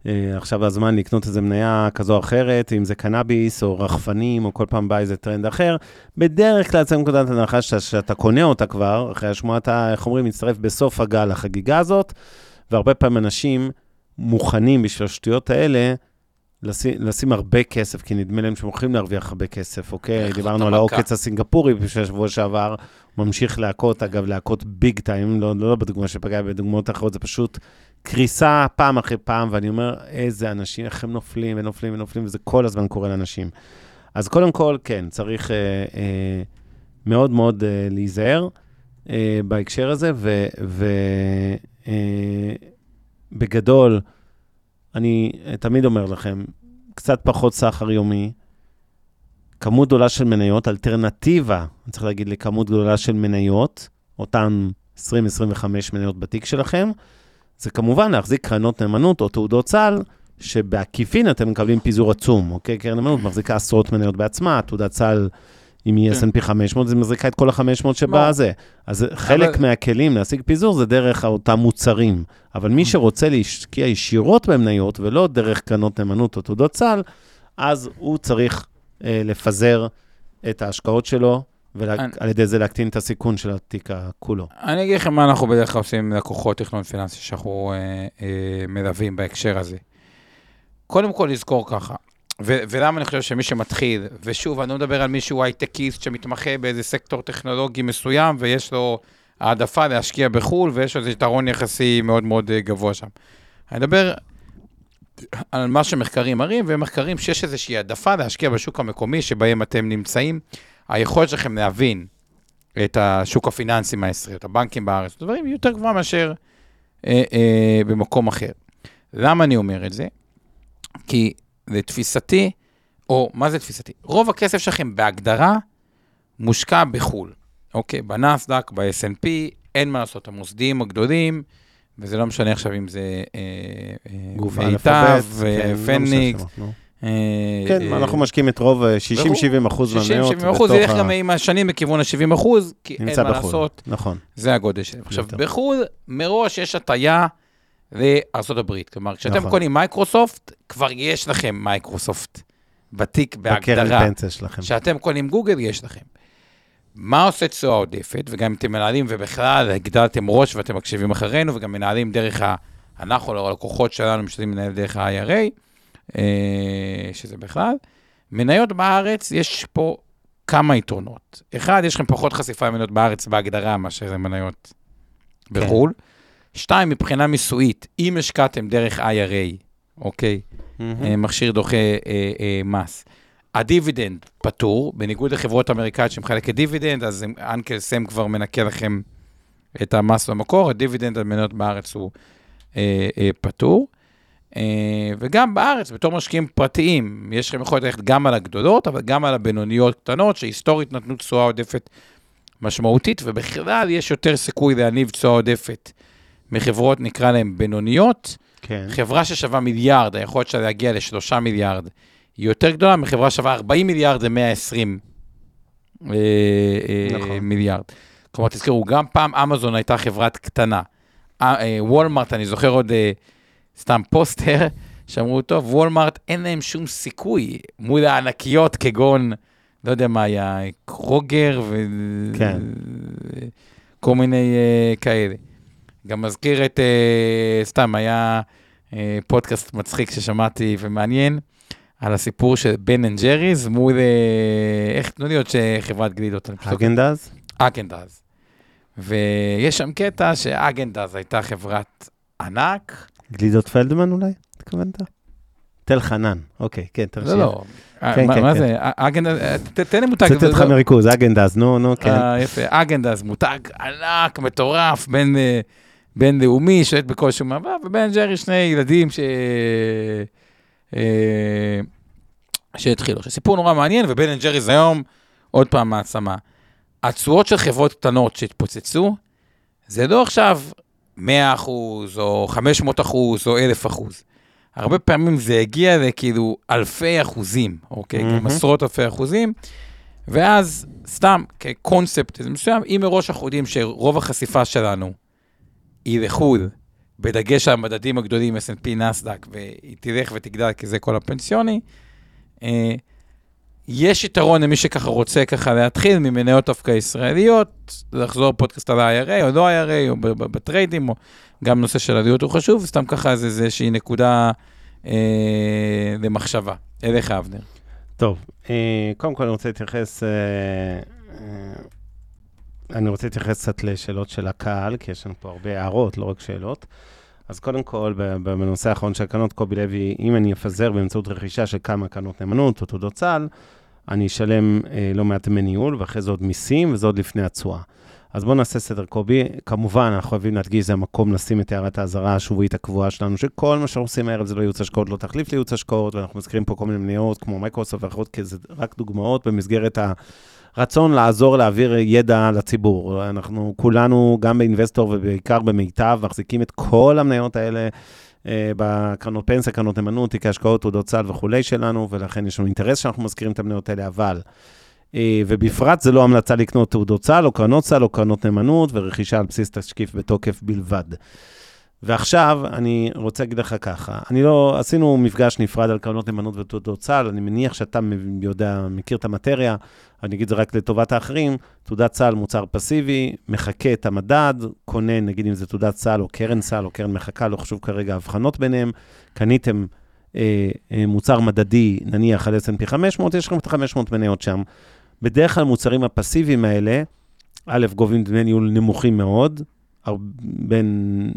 שעכשיו הזמן לקנות איזה מניה כזו או אחרת, אם זה קנאביס או רחפנים, או כל פעם בא איזה טרנד אחר, בדרך כלל זה נקודת הנחה שאתה, שאתה קונה אותה כבר, אחרי השמועה אתה, איך אומרים, מצטרף בסוף הגל לחגיגה הזאת, והרבה פעמים אנשים מוכנים בשביל השטויות האלה, לשים, לשים הרבה כסף, כי נדמה להם שהם הולכים להרוויח הרבה כסף, אוקיי? דיברנו על? העוקץ הסינגפורי בשבוע שעבר, הוא ממשיך להכות, אגב, להכות ביג טיים, לא, לא בדוגמה שפגעה, בדוגמאות אחרות, זה פשוט קריסה פעם אחרי פעם, ואני אומר, איזה אנשים, איך הם נופלים ונופלים ונופלים, וזה כל הזמן קורה לאנשים. אז קודם כל, כן, צריך אה, אה, מאוד מאוד אה, להיזהר אה, בהקשר הזה, ובגדול, אני אה, תמיד אומר לכם, קצת פחות סחר יומי, כמות גדולה של מניות, אלטרנטיבה, אני צריך להגיד לכמות גדולה של מניות, אותן 20-25 מניות בתיק שלכם, זה כמובן להחזיק קרנות נאמנות או תעודות סל, שבעקיפין אתם מקבלים פיזור עצום, אוקיי? קרן נאמנות מחזיקה עשרות מניות בעצמה, תעודת סל, אם היא כן. S&P 500, זה מחזיקה את כל ה-500 לא. שבזה. אז חלק מהכלים להשיג פיזור זה דרך אותם מוצרים. אבל מי שרוצה להשקיע ישירות במניות, ולא דרך קרנות נאמנות או תעודות סל, אז הוא צריך אה, לפזר את ההשקעות שלו, ועל אני- ידי זה להקטין את הסיכון של התיק כולו. אני אגיד לכם מה אנחנו בדרך כלל עושים עם לקוחות תכנון פיננסי שאנחנו אה, אה, מלווים בהקשר הזה. קודם כל לזכור ככה, ו- ולמה אני חושב שמי שמתחיל, ושוב, אני לא מדבר על מישהו הייטקיסט שמתמחה באיזה סקטור טכנולוגי מסוים, ויש לו העדפה להשקיע בחו"ל, ויש לו איזה יתרון יחסי מאוד מאוד אה, גבוה שם. אני מדבר על מה שמחקרים מראים, ומחקרים שיש איזושהי העדפה להשקיע בשוק המקומי שבהם אתם נמצאים. היכולת שלכם להבין את השוק הפיננסי מהישראלי, את הבנקים בארץ, דברים יותר גבוהה מאשר אה, אה, במקום אחר. למה אני אומר את זה? כי לתפיסתי, או מה זה תפיסתי? רוב הכסף שלכם בהגדרה מושקע בחו"ל, אוקיי? בנסדק, ב-S&P, אין מה לעשות, המוסדיים הגדולים, וזה לא משנה עכשיו אם זה אה, אה, גוף מיטב, אה, כן, לא פניקס. אה, כן, אה, אנחנו משקיעים את רוב אה, 60-70 אחוז 60, מהמניות 70 אחוז, זה ילך בתוך גם ה... עם השנים בכיוון ה-70 אחוז, כי אין מה בחו"ל. לעשות, נכון. זה הגודל שלהם. עכשיו, יותר. בחו"ל, מראש יש הטיה לארה"ב. כלומר, כשאתם נכון. קונים מייקרוסופט, כבר יש לכם מייקרוסופט בתיק בהגדרה. בקרן פנסיה שלכם. כשאתם קונים גוגל, יש לכם. מה עושה תשואה עודפת, וגם אם אתם מנהלים ובכלל הגדלתם ראש ואתם מקשיבים אחרינו, וגם מנהלים דרך ה... אנחנו, הלקוחות שלנו, משתדלים לנהל דרך ה-IRA, אה, שזה בכלל. מניות בארץ, יש פה כמה יתרונות. אחד, יש לכם פחות חשיפה למניות בארץ בהגדרה מאשר למניות בחו"ל. שתיים, מבחינה מיסויית, אם השקעתם דרך IRA, אוקיי. אה, מכשיר דוחה אה, אה, מס. הדיבידנד פטור, בניגוד לחברות אמריקאיות שמחלקת דיבידנד, אז אנקל סם כבר מנקה לכם את המס במקור, הדיבידנד על מניות בארץ הוא אה, אה, פטור. אה, וגם בארץ, בתור משקיעים פרטיים, יש לכם יכולת ללכת גם על הגדולות, אבל גם על הבינוניות קטנות, שהיסטורית נתנו תשואה עודפת משמעותית, ובכלל יש יותר סיכוי להניב תשואה עודפת מחברות, נקרא להן בינוניות. כן. חברה ששווה מיליארד, היכולת שלה להגיע לשלושה מיליארד, היא יותר גדולה מחברה שווה 40 מיליארד ל-120 אה, אה, נכון. מיליארד. כלומר, תזכרו, גם פעם אמזון הייתה חברת קטנה. וולמארט, אני זוכר עוד אה, סתם פוסטר, שאמרו, טוב, וולמארט אין להם שום סיכוי מול הענקיות כגון, לא יודע מה היה, קרוגר ו... כן. כל מיני אה, כאלה. גם מזכיר את, אה, סתם, היה אה, פודקאסט מצחיק ששמעתי ומעניין, על הסיפור של בן אנד ג'ריז מול, אה, איך, תנו לי עוד חברת גלידות. האגן דאז? האגן דאז. ויש שם קטע שהאגן דאז הייתה חברת ענק. גלידות פלדמן אולי? התכוונת? תל חנן, אוקיי, כן, תמשיך. לא, לא. אה, כן, מה כן, כן. זה? אה, אגנדז, אה, תן לי מותג. זה אותך מריכוז, אגנדז, נו, נו, כן. אה, יפה, אגנדז, מותג ענק, מטורף, בין, אה, בינלאומי, שולט בכל שום מעבר, ובן ג'רי שני ילדים ש... אה, שהתחילו. סיפור נורא מעניין, ובן אנד ג'ריז היום, עוד פעם מעצמה. התשואות של חברות קטנות שהתפוצצו, זה לא עכשיו 100 אחוז, או 500 אחוז, או 1,000 אחוז. הרבה פעמים זה הגיע לכאילו אלפי אחוזים, אוקיי? גם מהמם. עשרות אלפי אחוזים. ואז, סתם כקונספט מסוים, אם מראש אנחנו יודעים שרוב החשיפה שלנו היא לחו"ל, בדגש על המדדים הגדולים, S&P, נסדק, והיא תלך ותגדל כי זה כל הפנסיוני, אה, יש יתרון למי שככה רוצה ככה להתחיל ממניות דווקא ישראליות, לחזור פודקאסט על ה-IRA או לא IRA, או בטריידים, או גם נושא של עלויות הוא חשוב, סתם ככה זה איזושהי נקודה אה, למחשבה. אליך, אבנר. טוב, אה, קודם כל אני רוצה להתייחס, אה, אה, אני רוצה להתייחס קצת לשאלות של הקהל, כי יש לנו פה הרבה הערות, לא רק שאלות. אז קודם כל, בנושא האחרון של הקרנות, קובי לוי, אם אני אפזר באמצעות רכישה של כמה קרנות נאמנות או תעודות צה"ל, אני אשלם אה, לא מעט דמי ניהול, ואחרי זה עוד מיסים, וזה עוד לפני התשואה. אז בואו נעשה סדר, קובי. כמובן, אנחנו חייבים להדגיש, זה המקום לשים את הערת האזהרה השבועית הקבועה שלנו, שכל מה שאנחנו עושים הערב זה לא ייעוץ השקעות, לא תחליף לייעוץ השקעות, ואנחנו מזכירים פה כל מיני מניות כמו מייקרוסופט ואחרות, כי זה רק דוגמאות במסגרת הרצון לעזור להעביר ידע לציבור. אנחנו כולנו, גם באינבסטור ובעיקר במיטב, מחזיקים את כל המניות האלה. אה, בקרנות פנסיה, קרנות נאמנות, תיקי השקעות, תעודות סל וכולי שלנו, ולכן יש לנו אינטרס שאנחנו מזכירים את המניות האלה, אבל אה, ובפרט זה לא המלצה לקנות תעודות צה"ל או קרנות צה"ל או קרנות נאמנות ורכישה על בסיס תשקיף בתוקף בלבד. ועכשיו אני רוצה להגיד לך ככה, אני לא, עשינו מפגש נפרד על קרנות נאמנות ותעודות צה"ל, אני מניח שאתה יודע, מכיר את המטריה, אני אגיד זה רק לטובת האחרים, תעודת צה"ל מוצר פסיבי, מחקה את המדד, קונה, נגיד אם זה תעודת צה"ל או קרן צה"ל או קרן מחקה, לא חשוב כרגע הבחנות ביניהם, קניתם אה, אה, מוצר מדדי, נניח על S&P 500, יש לכם את 500 מניות שם. בדרך כלל המוצרים הפסיביים האלה, א', גובים דמי ניהול נמוכים מאוד, בין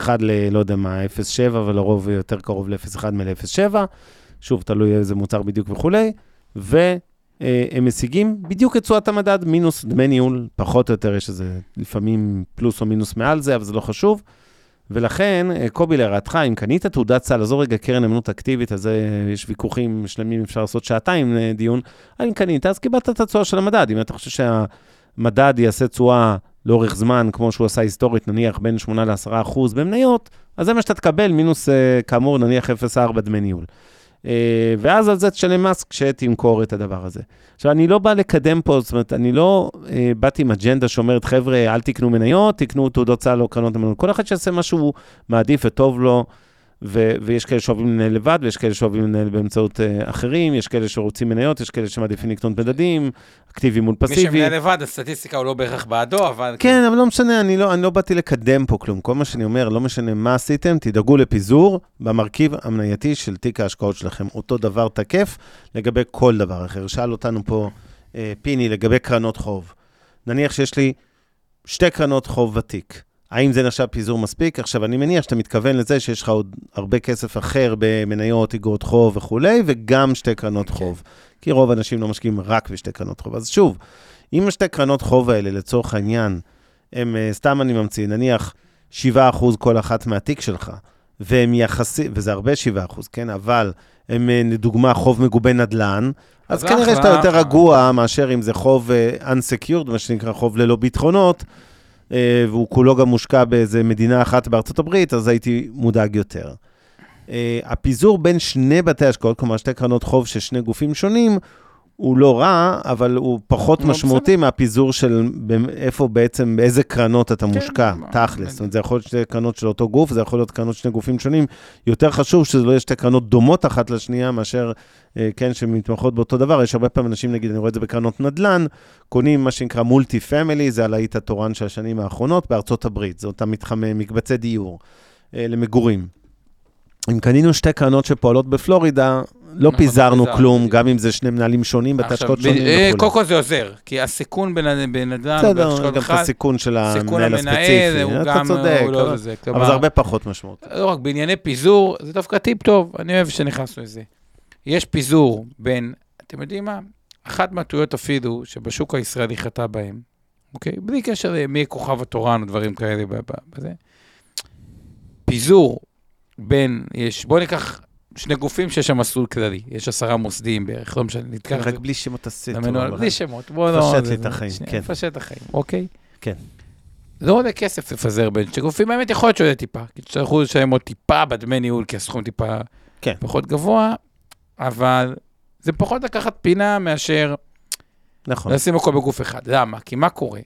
0.1 ל, לא יודע מה, 0.7, ולרוב יותר קרוב ל-0.1 מ-0.7. שוב, תלוי איזה מוצר בדיוק וכולי. והם משיגים בדיוק את תשואת המדד, מינוס דמי ניהול, פחות או יותר, יש איזה לפעמים פלוס או מינוס מעל זה, אבל זה לא חשוב. ולכן, אה, קובי, להערתך, אם קנית תעודת סל, עזוב רגע קרן אמנות אקטיבית, אז יש ויכוחים שלמים, אפשר לעשות שעתיים אה, דיון. אם קנית, אז קיבלת את התשואה של המדד. אם אתה חושב שהמדד יעשה תשואה לאורך זמן, כמו שהוא עשה היסטורית, נניח בין 8 ל-10 אחוז במניות, אז זה מה שאתה תקבל, מינוס, אה, כאמור, נניח 0.4 דמי ניהול. אה, ואז על זה תשלם מס כשתמכור את הדבר הזה. עכשיו, אני לא בא לקדם פה, זאת אומרת, אני לא אה, באתי עם אג'נדה שאומרת, חבר'ה, אל תקנו מניות, תקנו תעודות צה"ל או קרנות מניות. כל אחד שיעשה מה שהוא מעדיף וטוב לו. ו- ויש כאלה שאוהבים לנהל לבד, ויש כאלה שאוהבים לנהל באמצעות uh, אחרים, יש כאלה שרוצים מניות, יש כאלה שמעדיפים לקנות מדדים, אקטיבי מול פסיבי. מי שמנהל לבד, הסטטיסטיקה הוא לא בהכרח בעדו, אבל... כן, אבל לא משנה, אני לא, אני לא באתי לקדם פה כלום. כל מה שאני אומר, לא משנה מה עשיתם, תדאגו לפיזור במרכיב המנייתי של תיק ההשקעות שלכם. אותו דבר תקף לגבי כל דבר אחר. שאל אותנו פה uh, פיני לגבי קרנות חוב. נניח שיש לי שתי קרנות חוב ותיק. האם זה נחשב פיזור מספיק? עכשיו, אני מניח שאתה מתכוון לזה שיש לך עוד הרבה כסף אחר במניות, אגרות חוב וכולי, וגם שתי קרנות חוב. כי רוב האנשים לא משקיעים רק בשתי קרנות חוב. אז שוב, אם השתי קרנות חוב האלה, לצורך העניין, הם, אה, סתם אני ממציא, נניח 7% כל אחת מהתיק שלך, והם יחסי, וזה הרבה 7%, כן? אבל הם אה, לדוגמה חוב מגובה נדל"ן, אז, אז כנראה שאתה יותר רגוע מאשר אם זה חוב uh, unsecured, מה שנקרא חוב ללא ביטחונות. אה, והוא כולו גם מושקע באיזה מדינה אחת בארצות הברית, אז הייתי מודאג יותר. אה, הפיזור בין שני בתי השקעות, כלומר שתי קרנות חוב של שני גופים שונים, הוא לא רע, אבל הוא פחות לא משמעותי בסדר. מהפיזור של איפה בעצם, באיזה קרנות אתה כן, מושקע, תכלס. זאת אומרת, זה יכול להיות שתי קרנות של אותו גוף, זה יכול להיות קרנות שני גופים שונים. יותר חשוב שזה לא יהיה שתי קרנות דומות אחת לשנייה, מאשר, אה, כן, שמתמחות באותו דבר. יש הרבה פעמים אנשים, נגיד, אני רואה את זה בקרנות נדל"ן, קונים מה שנקרא multi family, זה הלהיט התורן של השנים האחרונות בארצות הברית. זה אותם מתחמי, מקבצי דיור אה, למגורים. אם קנינו שתי קרנות שפועלות בפלורידה, לא פיזרנו כלום, גם אם זה שני מנהלים שונים, בתי השקעות שונים אה, וכולי. קודם כל זה עוזר, כי הסיכון בנדל"ן, בסדר, גם את הסיכון של המנהל הספציפי. גם, צודק, לא זה. אבל זה הרבה פחות משמעות. לא רק, בענייני פיזור, זה דווקא טיפ טוב, אני אוהב שנכנסנו לזה. יש פיזור בין, אתם יודעים מה? אחת מהטעויות אפילו שבשוק הישראלי חטא בהם, אוקיי? בלי קשר למי כוכב התורן או דברים כאלה בזה. פיזור בין, יש, בואו ניקח שני גופים שיש שם מסלול כללי, יש עשרה מוסדיים בערך, לא משנה, נתקע... רק בלי שמות תעשה בלי שמות, בוא לא... פשט לי את החיים, כן. פשט את החיים, אוקיי? כן. לא עולה כסף לפזר בין שני גופים, האמת יכול להיות שעולה טיפה, כי תצטרכו לשלם עוד טיפה בדמי ניהול, כי הסכום טיפה כן. פחות גבוה, אבל זה פחות לקחת פינה מאשר נכון. לשים הכל בגוף אחד. למה? כי מה קורה?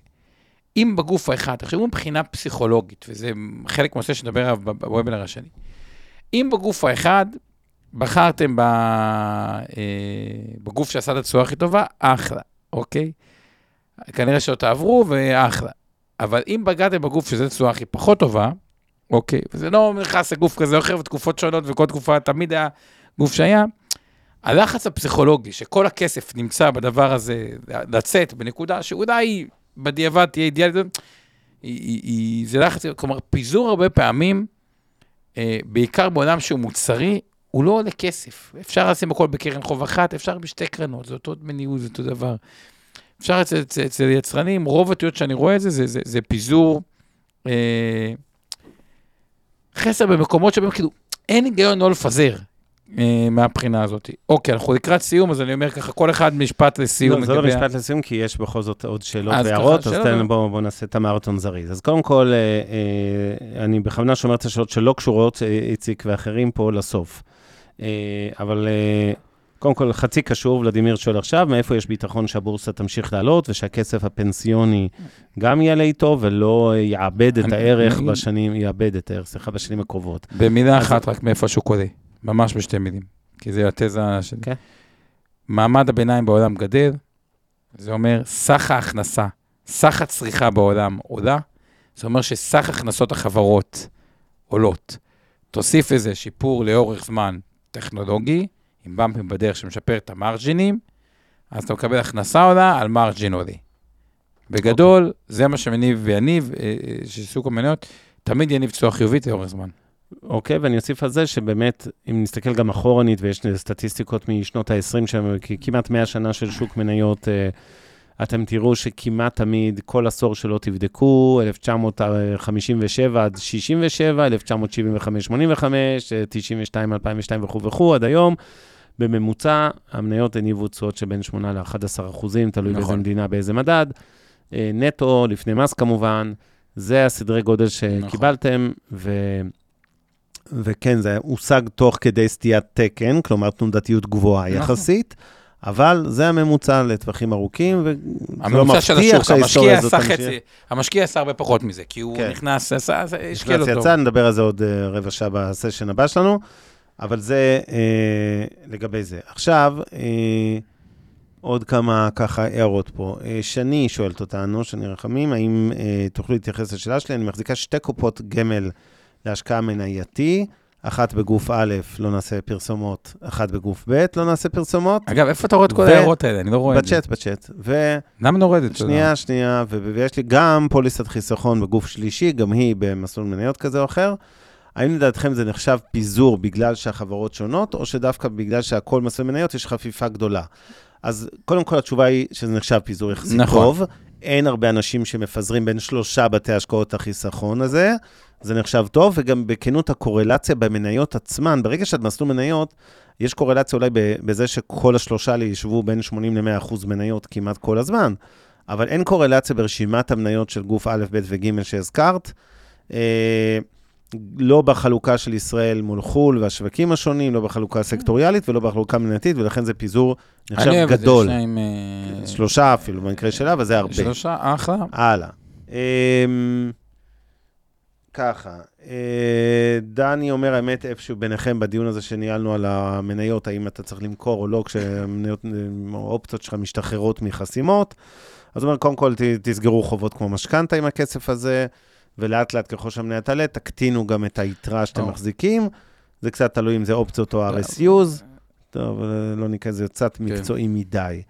אם בגוף האחד, תחשבו מבחינה פסיכולוגית, וזה חלק מהנושא שנדבר עליו בוובינר השני, אם בגוף האחד בחרתם אה, בגוף שעשה את התשואה הכי טובה, אחלה, אוקיי? כנראה שלא תעברו, ואחלה. אבל אם פגעתם בגוף שזו התשואה הכי פחות טובה, אוקיי, וזה לא נכנס לגוף כזה או אחר, ותקופות שונות, וכל תקופה תמיד היה גוף שהיה, הלחץ הפסיכולוגי, שכל הכסף נמצא בדבר הזה, לצאת בנקודה שאולי בדיעבד תהיה אידיאלית, זה לחץ, כלומר, פיזור הרבה פעמים, אה, בעיקר בעולם שהוא מוצרי, הוא לא עולה כסף. אפשר לשים הכל בקרן חוב אחת, אפשר בשתי קרנות, זה אותו דמי ניהול, זה אותו דבר. אפשר אצל, אצל, אצל יצרנים, רוב הטעויות שאני רואה את זה, זה, זה, זה פיזור אה, חסר במקומות שבהם כאילו אין היגיון לא לפזר. אה, מהבחינה הזאת. אוקיי, אנחנו לקראת סיום, אז אני אומר ככה, כל אחד משפט לסיום. לא, זה לא משפט לסיום, כי יש בכל זאת עוד שאלות והערות, אז תן, בואו בוא נעשה את המרתון זריז. אז קודם כל, אה, אה, אני בכוונה שומר את השאלות שלא קשורות, איציק ואחרים פה, לסוף. אבל קודם כל, חצי קשור, ולדימיר שואל עכשיו, מאיפה יש ביטחון שהבורסה תמשיך לעלות, ושהכסף הפנסיוני גם יעלה איתו, ולא יאבד את הערך בשנים, יאבד את הערך, סליחה, בשנים הקרובות. במילה אחת, רק מאיפה השוק עולה. ממש בשתי מילים, כי זה התזה של... Okay. כן. מעמד הביניים בעולם גדל, זה אומר סך ההכנסה, סך הצריכה בעולם עולה, זה אומר שסך הכנסות החברות עולות. תוסיף לזה שיפור לאורך זמן טכנולוגי, עם במפים בדרך שמשפר את המרג'ינים, אז אתה מקבל הכנסה עולה על מרג'ין עולה. בגדול, okay. אוקיי. זה מה שמניב ויניב, אה, אה, שסוג המניות, תמיד יניב תשואה חיובית לאורך זמן. אוקיי, ואני אוסיף על זה שבאמת, אם נסתכל גם אחורנית, ויש סטטיסטיקות משנות ה-20, שם, כמעט 100 שנה של שוק מניות, אה, אתם תראו שכמעט תמיד, כל עשור שלא תבדקו, 1957 עד 67, 1975, 85, 92, 2002 וכו' וכו', עד היום, בממוצע, המניות הניבו תשואות שבין 8 ל-11 אחוזים, תלוי נכון. באיזה מדינה, באיזה מדד. אה, נטו, לפני מס כמובן, זה הסדרי גודל שקיבלתם, נכון. ו... וכן, זה הושג תוך כדי סטיית תקן, כלומר תנודתיות גבוהה נכון. יחסית, אבל זה הממוצע לטווחים ארוכים, וזה לא מבטיח שההיסטוריה הזאת תמשיך. המשקיע עשה הרבה פחות מזה, כי הוא כן. נכנס, עשה, השקיע טוב. יצא, נדבר על זה עוד uh, רבע שעה בסשן הבא שלנו, אבל זה uh, לגבי זה. עכשיו, uh, עוד כמה ככה הערות פה. Uh, שני שואלת אותנו, שני רחמים, האם uh, תוכלו להתייחס לשאלה שלי? אני מחזיקה שתי קופות גמל. להשקעה מנייתי, אחת בגוף א', לא נעשה פרסומות, אחת בגוף ב', לא נעשה פרסומות. אגב, איפה אתה רואה את כל ההערות האלה? אני לא רואה את זה. בצ'אט, בצ'אט. ו... למה נורדת? שנייה, שנייה, ויש לי גם פוליסת חיסכון בגוף שלישי, גם היא במסלול מניות כזה או אחר. האם לדעתכם זה נחשב פיזור בגלל שהחברות שונות, או שדווקא בגלל שהכל מסלול מניות יש חפיפה גדולה? אז קודם כל התשובה היא שזה נחשב פיזור יחסית נכון. טוב. אין הרבה אנשים שמפזרים בין שלושה בתי השקעות החיסכון הזה. זה נחשב טוב, וגם בכנות הקורלציה במניות עצמן, ברגע שאת מסלול מניות, יש קורלציה אולי בזה שכל השלושה האלה ישבו בין 80 ל-100 אחוז מניות כמעט כל הזמן, אבל אין קורלציה ברשימת המניות של גוף א', ב' וג' שהזכרת. אה, לא בחלוקה של ישראל מול חו"ל והשווקים השונים, לא בחלוקה סקטוריאלית ולא בחלוקה מנייתית, ולכן זה פיזור נחשב גדול. אני אוהב את זה, שניים... שלושה אפילו, במקרה שלה, וזה הרבה. שלושה, אחלה. הלאה. אמ, ככה, אה, דני אומר, האמת, איפשהו ביניכם בדיון הזה שניהלנו על המניות, האם אתה צריך למכור או לא, כשהמניות, האופציות שלך משתחררות מחסימות. אז הוא אומר, קודם כל, תסגרו חובות כמו משכנתה עם הכסף הזה, ולאט לאט ככל שהמניה תעלה, תקטינו גם את היתרה שאתם מחזיקים. זה קצת תלוי אם זה אופציות או RSUs. טוב, לא ניכנס, זה קצת כן. מקצועי מדי.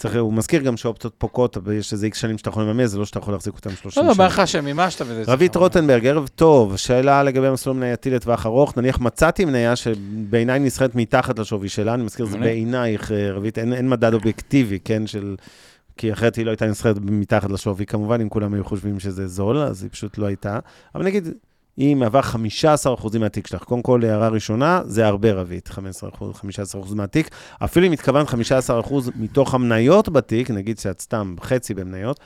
צריך, הוא מזכיר גם שאופציות פוקעות, יש איזה איקס שנים שאתה יכול לממש, זה לא שאתה יכול להחזיק אותם 30 שנה. לא, לא, בערך השם, מימשת בזה. רבית רוטנברג, ערב טוב, שאלה לגבי מסלול מנייתי לטווח ארוך, נניח מצאתי מניה שבעיניי נסחרת מתחת לשווי שלה, אני מזכיר, זה בעינייך, אה, רבית, אין, אין מדד אובייקטיבי, כן, של... כי אחרת היא לא הייתה נסחרת מתחת לשווי, כמובן, אם כולם היו חושבים שזה זול, אז היא פשוט לא הייתה. אבל נגיד, היא מהווה 15% מהתיק שלך. קודם כל, הערה ראשונה, זה הרבה רבית, 15%, 15% מהתיק. אפילו אם התכוונת 15% מתוך המניות בתיק, נגיד שאת סתם חצי במניות,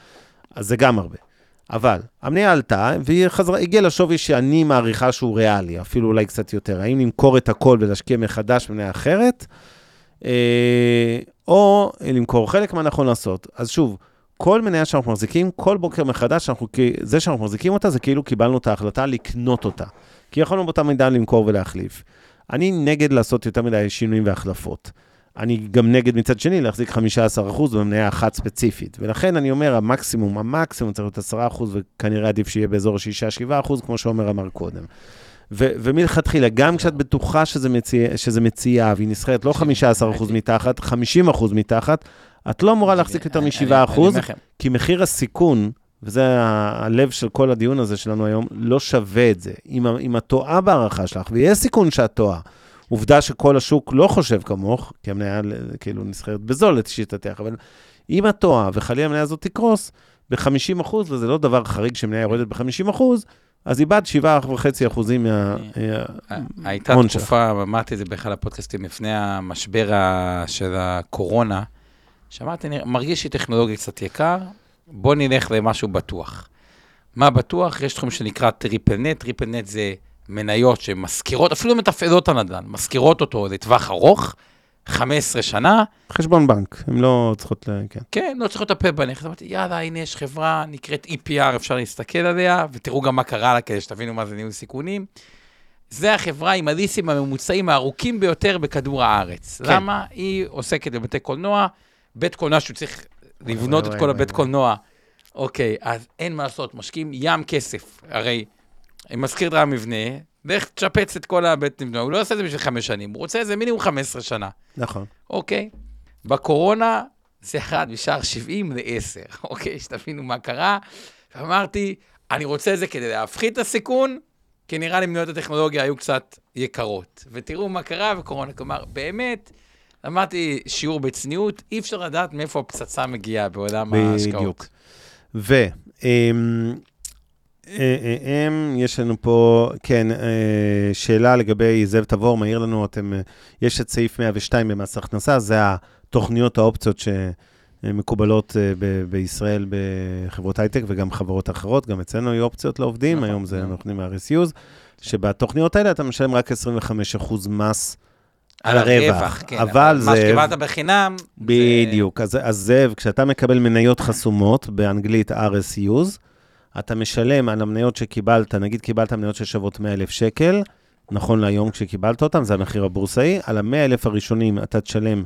אז זה גם הרבה. אבל המניה עלתה, והיא חזרה, הגיעה לשווי שאני מעריכה שהוא ריאלי, אפילו אולי קצת יותר. האם למכור את הכל ולהשקיע מחדש במניה אחרת? אה, או למכור חלק מה נכון לעשות. אז שוב, כל מניה שאנחנו מחזיקים, כל בוקר מחדש, אנחנו, זה שאנחנו מחזיקים אותה, זה כאילו קיבלנו את ההחלטה לקנות אותה. כי יכולנו באותה מידה למכור ולהחליף. אני נגד לעשות יותר מדי שינויים והחלפות. אני גם נגד מצד שני להחזיק 15% במניה אחת ספציפית. ולכן אני אומר, המקסימום, המקסימום צריך להיות 10%, וכנראה עדיף שיהיה באזור 6-7%, כמו שעומר אמר קודם. ו- ומלכתחילה, גם כשאת בטוחה שזה מציע, שזה מציע והיא נסחרת לא 15% מתחת, 50% מתחת, את לא אמורה להחזיק יותר מ-7%, כי מחיר הסיכון, וזה הלב של כל הדיון הזה שלנו היום, לא שווה את זה. אם, אם את טועה בהערכה שלך, ויש סיכון שאת טועה, עובדה שכל השוק לא חושב כמוך, כי המניה כאילו נסחרת בזול לשיטתך, אבל אם את טועה וחלילה המניה הזאת תקרוס ב-50 אחוז, וזה לא דבר חריג שמניה יורדת ב-50 אחוז, אז איבדת 7.5 אחוזים מההון שלך. הייתה תקופה, אמרתי את זה באחד הפודקאסטים לפני המשבר של הקורונה, שאמרתי, מרגיש לי טכנולוגיה קצת יקר, בוא נלך למשהו בטוח. מה בטוח? יש תחום שנקרא triple net, triple net זה מניות שמשכירות, אפילו מתפעלות הנדל"ן, משכירות אותו לטווח ארוך, 15 שנה. חשבון בנק, הן לא צריכות, כן. כן, לא צריכות לטפל בנכס. אמרתי, יאללה, הנה יש חברה, נקראת EPR, אפשר להסתכל עליה, ותראו גם מה קרה לה, כדי שתבינו מה זה ניהול סיכונים. זה החברה עם הליסים הממוצעים הארוכים ביותר בכדור הארץ. כן. למה? היא עוסקת בבתי קולנוע, בית קולנוע שהוא צריך לבנות את כל הבית קולנוע. אוקיי, אז אין מה לעשות, משקיעים ים כסף. הרי אני מזכיר את המבנה, לך תשפץ את כל הבית מבנה, הוא לא עושה את זה בשביל חמש שנים, הוא רוצה איזה מינימום 15 שנה. נכון. אוקיי? בקורונה זה ירד משער 70 ל-10, אוקיי? שתבינו מה קרה. ואמרתי, אני רוצה את זה כדי להפחית את הסיכון, כי נראה לי מניות הטכנולוגיה היו קצת יקרות. ותראו מה קרה בקורונה. כלומר, באמת, למדתי שיעור בצניעות, אי אפשר לדעת מאיפה הפצצה מגיעה בעולם ההשקעות. בדיוק. ו... אמ, אה, אה, אה, יש לנו פה, כן, שאלה לגבי זאב תבור, מעיר לנו, אתם, יש את סעיף 102 במס הכנסה, זה התוכניות, האופציות שמקובלות ב- בישראל בחברות הייטק וגם חברות אחרות, גם אצלנו היו אופציות לעובדים, נכון, היום זה נכון. נותנים RSUs, שבתוכניות האלה אתה משלם רק 25% מס. על הרווח, כן, אבל זאב... מה שקיבלת בחינם... בדיוק, זה... אז, אז זאב, כשאתה מקבל מניות חסומות, באנגלית RSUs, אתה משלם על המניות שקיבלת, נגיד קיבלת מניות ששוות 100,000 שקל, נכון להיום כשקיבלת אותן, זה המחיר הבורסאי, על ה-100,000 הראשונים אתה תשלם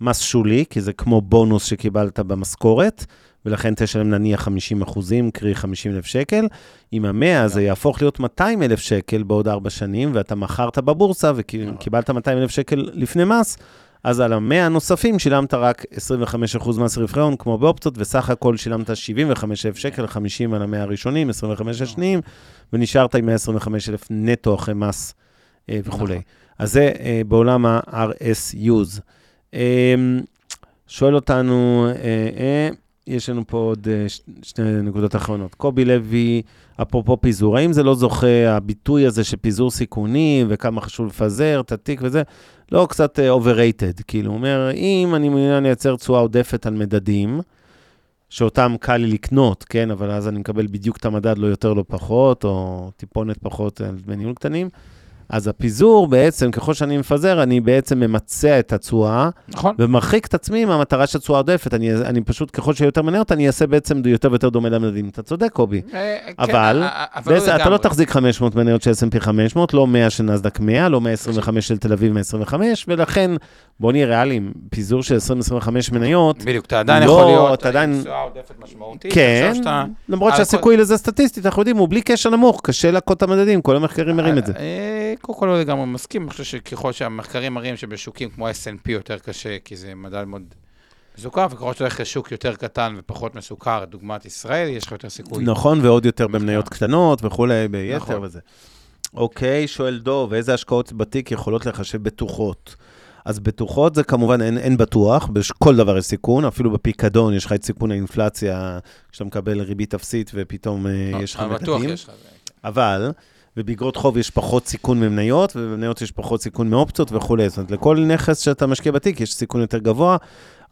מס שולי, כי זה כמו בונוס שקיבלת במשכורת, ולכן תשלם נניח 50 אחוזים, קרי 50,000 שקל. עם ה-100 זה יהפוך להיות 200,000 שקל בעוד 4 שנים, ואתה מכרת בבורסה וקיבלת 200,000 שקל לפני מס, אז על המאה הנוספים שילמת רק 25% מס רווחי הון, כמו באופציות, וסך הכל שילמת 75,000 שקל, 50 על המאה הראשונים, 25 השניים, ונשארת עם 125,000 נטו אחרי מס אה, וכולי. נכון. אז זה אה, בעולם ה-RSUs. אה, שואל אותנו, אה, יש לנו פה עוד אה, שתי נקודות אחרונות. קובי לוי, אפרופו פיזור, האם זה לא זוכה, הביטוי הזה של פיזור סיכונים, וכמה חשוב לפזר את התיק וזה, לא קצת uh, overrated, כאילו, הוא אומר, אם אני מעוניין לייצר תשואה עודפת על מדדים, שאותם קל לי לקנות, כן, אבל אז אני מקבל בדיוק את המדד, לא יותר, לא פחות, או טיפונת פחות על דמי ניהול קטנים, אז הפיזור בעצם, ככל שאני מפזר, אני בעצם ממצע את התשואה, נכון. ומרחיק את עצמי מהמטרה של תשואה עודפת. אני, אני פשוט, ככל שיהיה יותר מניות, אני אעשה בעצם יותר ויותר דומה למדדים. אתה צודק, קובי. אה, כן, אבל, אבל לא אתה לא תחזיק 500 מניות של S&P 500, לא 100 של נסדק 100, לא 125 של תל אביב 125, ולכן, בוא נהיה ריאליים, פיזור של 20-25 מניות, בדיוק, אתה עדיין לא, יכול להיות, עדיין... תשואה עודפת משמעותית. כן, שאתה... למרות שהסיכוי כל... לזה סטטיסטית, אנחנו יודעים, הוא בלי קשר נמוך, קשה להכות את המדדים, כל המחקרים מראים את זה. אה, קודם כל לא לגמרי מסכים, אני חושב שככל שהמחקרים מראים שבשוקים כמו S&P יותר קשה, כי זה מדד מאוד מסוכר, וככל שאתה הולך לשוק יותר קטן ופחות מסוכר, דוגמת ישראל, יש לך יותר סיכוי. נכון, ועוד יותר במניות קטנות וכולי, ביתר נכון. וזה. אוקיי, שואל דוב, איזה השקעות בתיק יכולות לחשב בטוחות? אז בטוחות זה כמובן אין, אין בטוח, בכל דבר יש סיכון, אפילו בפיקדון יש לך את סיכון האינפלציה, כשאתה מקבל ריבית אפסית ופתאום אה, יש לך מדדים. בטוח יש לך. אבל ובאגרות חוב יש פחות סיכון ממניות, ובמניות יש פחות סיכון מאופציות וכולי. זאת אומרת, לכל נכס שאתה משקיע בתיק יש סיכון יותר גבוה.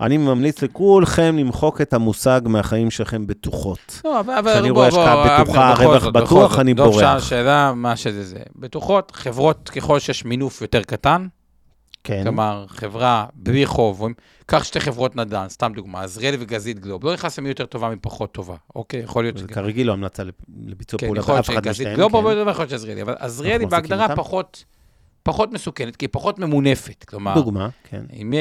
אני ממליץ לכולכם למחוק את המושג מהחיים שלכם בטוחות. לא, אבל... כשאני רואה השקעה בטוחה, רווח בטוח, אני בורח. דוב שאלה מה שזה זה. בטוחות, חברות, ככל שיש מינוף יותר קטן, כן. כלומר, חברה בלי חוב, קח שתי חברות נדל"ן, סתם דוגמה, עזריאלי וגזית גלוב, לא נכנס למי יותר טובה מפחות טובה, אוקיי? יכול להיות... זה כרגיל לא המלצה לביצוע כן, פעולה יכול להיות באף אחד שגזית משתיהם. גלוב, כן. אבל יכול להיות שעזריאלי, אבל עזריאלי בהגדרה? פחות, פחות מסוכנת, כי היא פחות ממונפת. כלומר, דוגמה, כן. אם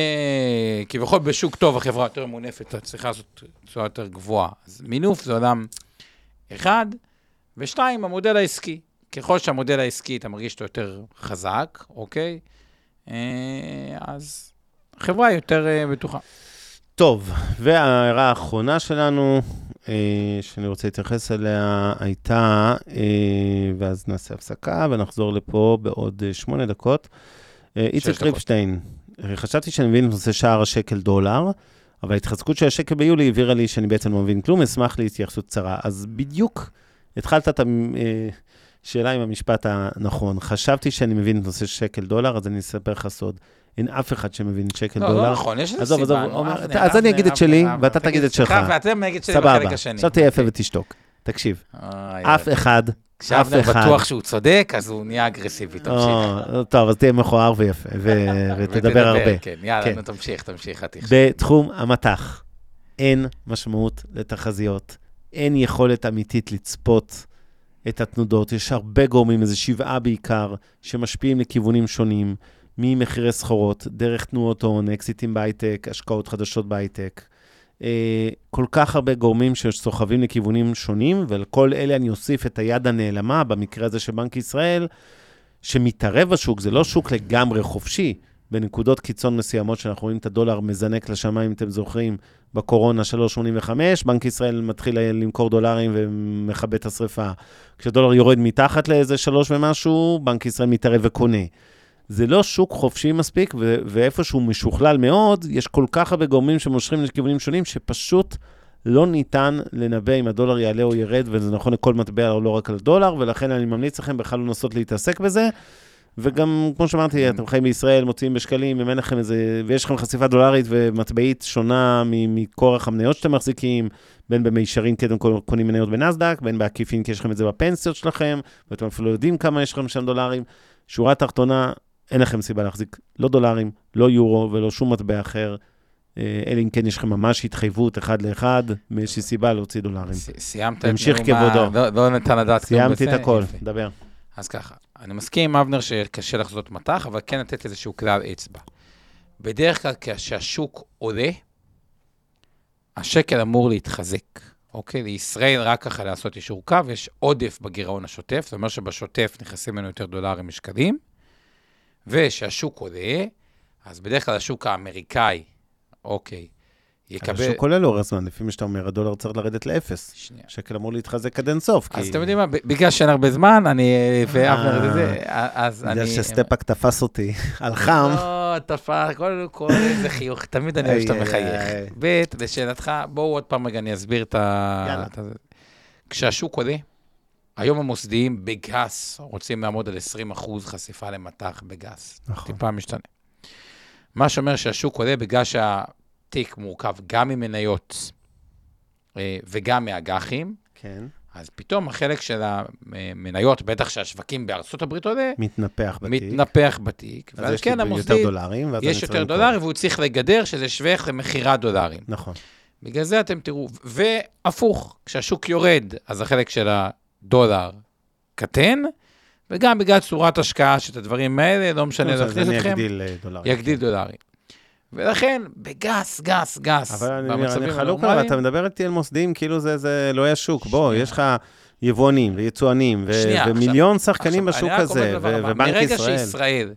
כביכול בשוק טוב, החברה יותר ממונפת, הצריכה הזאת תשואה יותר גבוהה. אז מינוף זה עולם אחד, ושתיים, המודל העסקי. ככל שהמודל העסקי, אתה מרגיש אותו יותר חזק, אוקיי? אה, אז החברה היא יותר אה, בטוחה. טוב, וההערה האחרונה שלנו, אה, שאני רוצה להתייחס אליה, הייתה, אה, ואז נעשה הפסקה ונחזור לפה בעוד אה, שמונה דקות. אה, איציק. ריפשטיין, אה, חשבתי שאני מבין את נושא שער השקל דולר, אבל ההתחזקות של השקל ביולי הבהירה לי שאני בעצם לא מבין כלום, אשמח להתייחסות קצרה. אז בדיוק התחלת את השאלה עם המשפט הנכון. חשבתי שאני מבין את נושא שקל דולר, אז אני אספר לך סוד. אין אף אחד שמבין שקל לא, דולר. לא נכון, יש איזה עזוב, סיבה. עזוב, אתה- אז אני אגיד את שלי, ואתה תגיד את שלך. ואתם נגיד שלי בחלק סבבה, השני. עכשיו תהיה יפה ותשתוק. תקשיב, אוי, אף אחד, אף אחד. בטוח שהוא צודק, אז הוא נהיה אגרסיבי, תמשיך. או, טוב, אז תהיה מכוער ויפה, ותדבר הרבה. כן, יאללה, כן. תמשיך, תמשיך, חתיך. בתחום המטח, אין משמעות לתחזיות, אין יכולת אמיתית לצפות את התנודות. יש הרבה גורמים, איזה שבעה בעיקר, שמשפיעים לכיוונים שונים, ממחירי סחורות, דרך תנועות הון, אקזיטים בהייטק, השקעות חדשות בהייטק. אה, כל כך הרבה גורמים שסוחבים לכיוונים שונים, ולכל אלה אני אוסיף את היד הנעלמה, במקרה הזה של בנק ישראל, שמתערב בשוק, זה לא שוק לגמרי חופשי. בנקודות קיצון מסוימות, שאנחנו רואים את הדולר מזנק לשמיים, אם אתם זוכרים, בקורונה 3.85, בנק ישראל מתחיל למכור דולרים ומכבה את השרפה. כשדולר יורד מתחת לאיזה שלוש ומשהו, בנק ישראל מתערב וקונה. זה לא שוק חופשי מספיק, ו- ואיפה שהוא משוכלל מאוד, יש כל כך הרבה גורמים שמושכים לכיוונים שונים, שפשוט לא ניתן לנבא אם הדולר יעלה או ירד, וזה נכון לכל מטבע, לא רק על דולר, ולכן אני ממליץ לכם בכלל לנסות להתעסק בזה. וגם, כמו שאמרתי, אתם חיים בישראל, מוציאים בשקלים, אם אין לכם איזה, ויש לכם חשיפה דולרית ומטבעית שונה מכורח המניות שאתם מחזיקים, בין במישרין כי אתם קונים מניות בנסדק, בין בעקיפין כי יש לכם את זה בפנסיות שלכם, ואתם אפילו יודעים כמה יש לכם שם דולרים. שורה תחתונה, אין לכם סיבה להחזיק לא דולרים, לא יורו ולא שום מטבע אחר, אה, אלא אם כן יש לכם ממש התחייבות אחד לאחד, מאיזושהי סיבה להוציא דולרים. סיימת את תמשיך נאום ה- כבודו. לא- לא ניתן לדעת כלום סיימתי את בזה? הכל. דבר. אז ככה, אני מסכים עם אבנר שקשה לחזות מטח, אבל כן לתת איזשהו כלל אצבע. בדרך כלל כשהשוק עולה, השקל אמור להתחזק. אוקיי? לישראל רק ככה לעשות אישור קו, יש עודף בגירעון השוטף, זאת אומרת שבשוטף נכנסים לנו יותר דולרים משקלים, וכשהשוק עולה, אז בדרך כלל השוק האמריקאי, אוקיי, יקבל... השוק עולה לאורך זמן, לפי מה שאתה אומר, הדולר צריך לרדת לאפס. שנייה. שקל אמור להתחזק עד אינסוף. אז כי- אתם יודעים מה, בגלל שאין הרבה זמן, אני ואבנר וזה, אז אני... בגלל שסטפאק תפס אותי על חם. לא, תפס, קודם כל איזה חיוך, תמיד אני אוהב שאתה מחייך. ב', לשאלתך, בואו עוד פעם רגע, אני אסביר את ה... יאללה. כשהשוק עולה, היום המוסדיים בגס רוצים לעמוד על 20 אחוז חשיפה למטח בגס. נכון. טיפה משתנה. מה שאומר שהשוק עולה בגלל שהתיק מורכב גם ממניות אה, וגם מאג"חים, כן. אז פתאום החלק של המניות, בטח שהשווקים בארצות הברית עולה, מתנפח בתיק. מתנפח בתיק. אז יש כן יותר המוסדי, דולרים, ואז יש יותר. דולרים, והוא צריך לגדר שזה שווה ערך למכירת דולרים. נכון. בגלל זה אתם תראו, והפוך, כשהשוק יורד, אז החלק של הדולר קטן, וגם בגלל צורת השקעה שאת הדברים האלה, לא משנה אז להכניס אתכם, אגדיל אה, דולרים. יגדיל דולרים. ולכן, בגס, גס, גס, אבל אני- אני חלוק עליו, אתה מדבר איתי על מוסדיים כאילו זה- זה לא היה שוק. בוא. יש לך יבואנים ויצואנים, ו- שנייה, עכשיו- ומיליון שחקנים עכשיו, בשוק הזה, ו- ובנק מרגע ישראל. שישראל,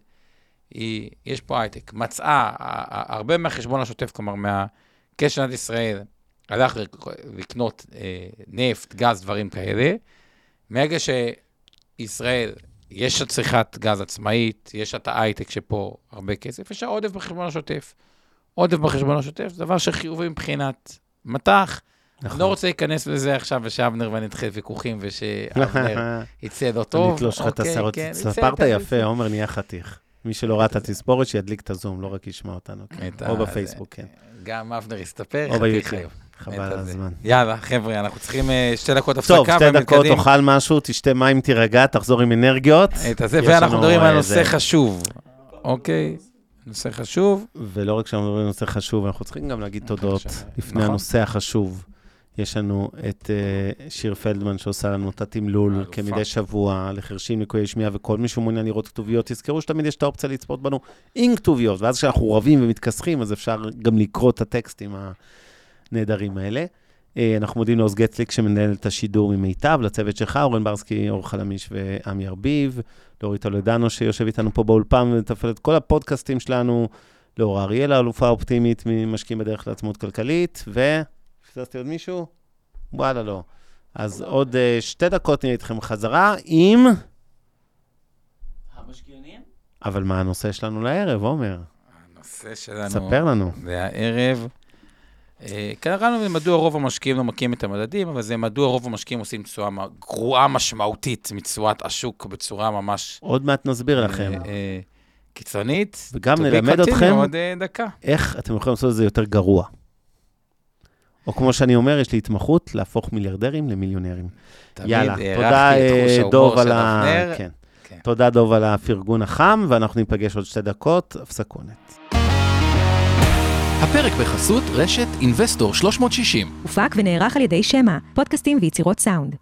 היא, יש פה הייטק, מצאה, הרבה מהחשבון השוטף, כלומר, מהקשר של מדינת ישראל, הלך לק- לקנות אה, נפט, גז, דברים כאלה, מרגע שישראל, יש לה צריכת גז עצמאית, יש את ההייטק שפה הרבה כסף, יש לה עודף בחשבון השוטף. עודף בחשבון השוטף זה דבר שחיובי מבחינת מטח. נכון. לא רוצה להיכנס לזה עכשיו, ושאבנר ואני נתחיל ויכוחים, ושאבנר יצא לא טוב. אני אתלוש לך את אוקיי, השערות. כן, ספרת בסדר, יפה. עומר נהיה חתיך. מי שלא ראה את התספורת, שידליק את הזום, לא רק ישמע אותנו. כן. או בפייסבוק, כן. גם אבנר יסתפר, חתיך. היום. חבל על. הזמן. יאללה, חבר'ה, אנחנו צריכים אה, שתי דקות הפסקה, טוב, שתי דקות, תאכל משהו, תשתה מים, תירגע, תחזור עם אנרגיות. את הזה, ואנחנו מדברים על איזה- נושא חשוב, אוקיי? נושא חשוב. ולא רק שאנחנו מדברים על נושא חשוב, אנחנו צריכים גם להגיד תודות בבקשה. לפני נכון. הנושא החשוב. יש לנו את uh, שיר פלדמן שעושה לנו את התמלול. כמדי שבוע לחרשים, לקויי שמיעה, וכל מי שמעוניין לראות כתוביות, תזכרו שתמיד יש את האופציה לצפות בנו עם כתוביות, ואז כשאנחנו רבים ומתכסחים, אז אפשר גם לקרוא את הטקסטים הנהדרים האלה. Uh, אנחנו מודים לעוז גצליק שמנהל את השידור ממיטב, לצוות שלך, אורן ברסקי, אור חלמיש ועמי ארביב, לאורית טולדנו שיושב איתנו פה באולפן ומתפעל את כל הפודקאסטים שלנו, לאור אריאל, האלופה האופטימית ממשקיעים בדרך לעצמאות כלכלית, ו... פספסתי עוד מישהו? וואלה, לא. אז עוד uh, שתי דקות נהיה איתכם חזרה עם... המשקיעונים? אבל מה הנושא שלנו לערב, עומר? הנושא שלנו... ספר לנו. והערב, אה, קראנו מדוע רוב המשקיעים לא מכים את המדדים, אבל זה מדוע רוב המשקיעים עושים תשואה גרועה משמעותית מתשואת השוק בצורה ממש עוד מעט נסביר לכם אה, אה, קיצונית. וגם נלמד אתכם אה. איך אתם יכולים לעשות את זה יותר גרוע. או כמו שאני אומר, יש לי התמחות להפוך מיליארדרים למיליונרים. יאללה, תודה אה, דוב על ה... כן. כן. תודה דוב על הפרגון החם, ואנחנו ניפגש עוד שתי דקות, הפסקונת. הפרק בחסות רשת אינבסטור 360. הופק ונערך על ידי שמע, פודקאסטים ויצירות סאונד.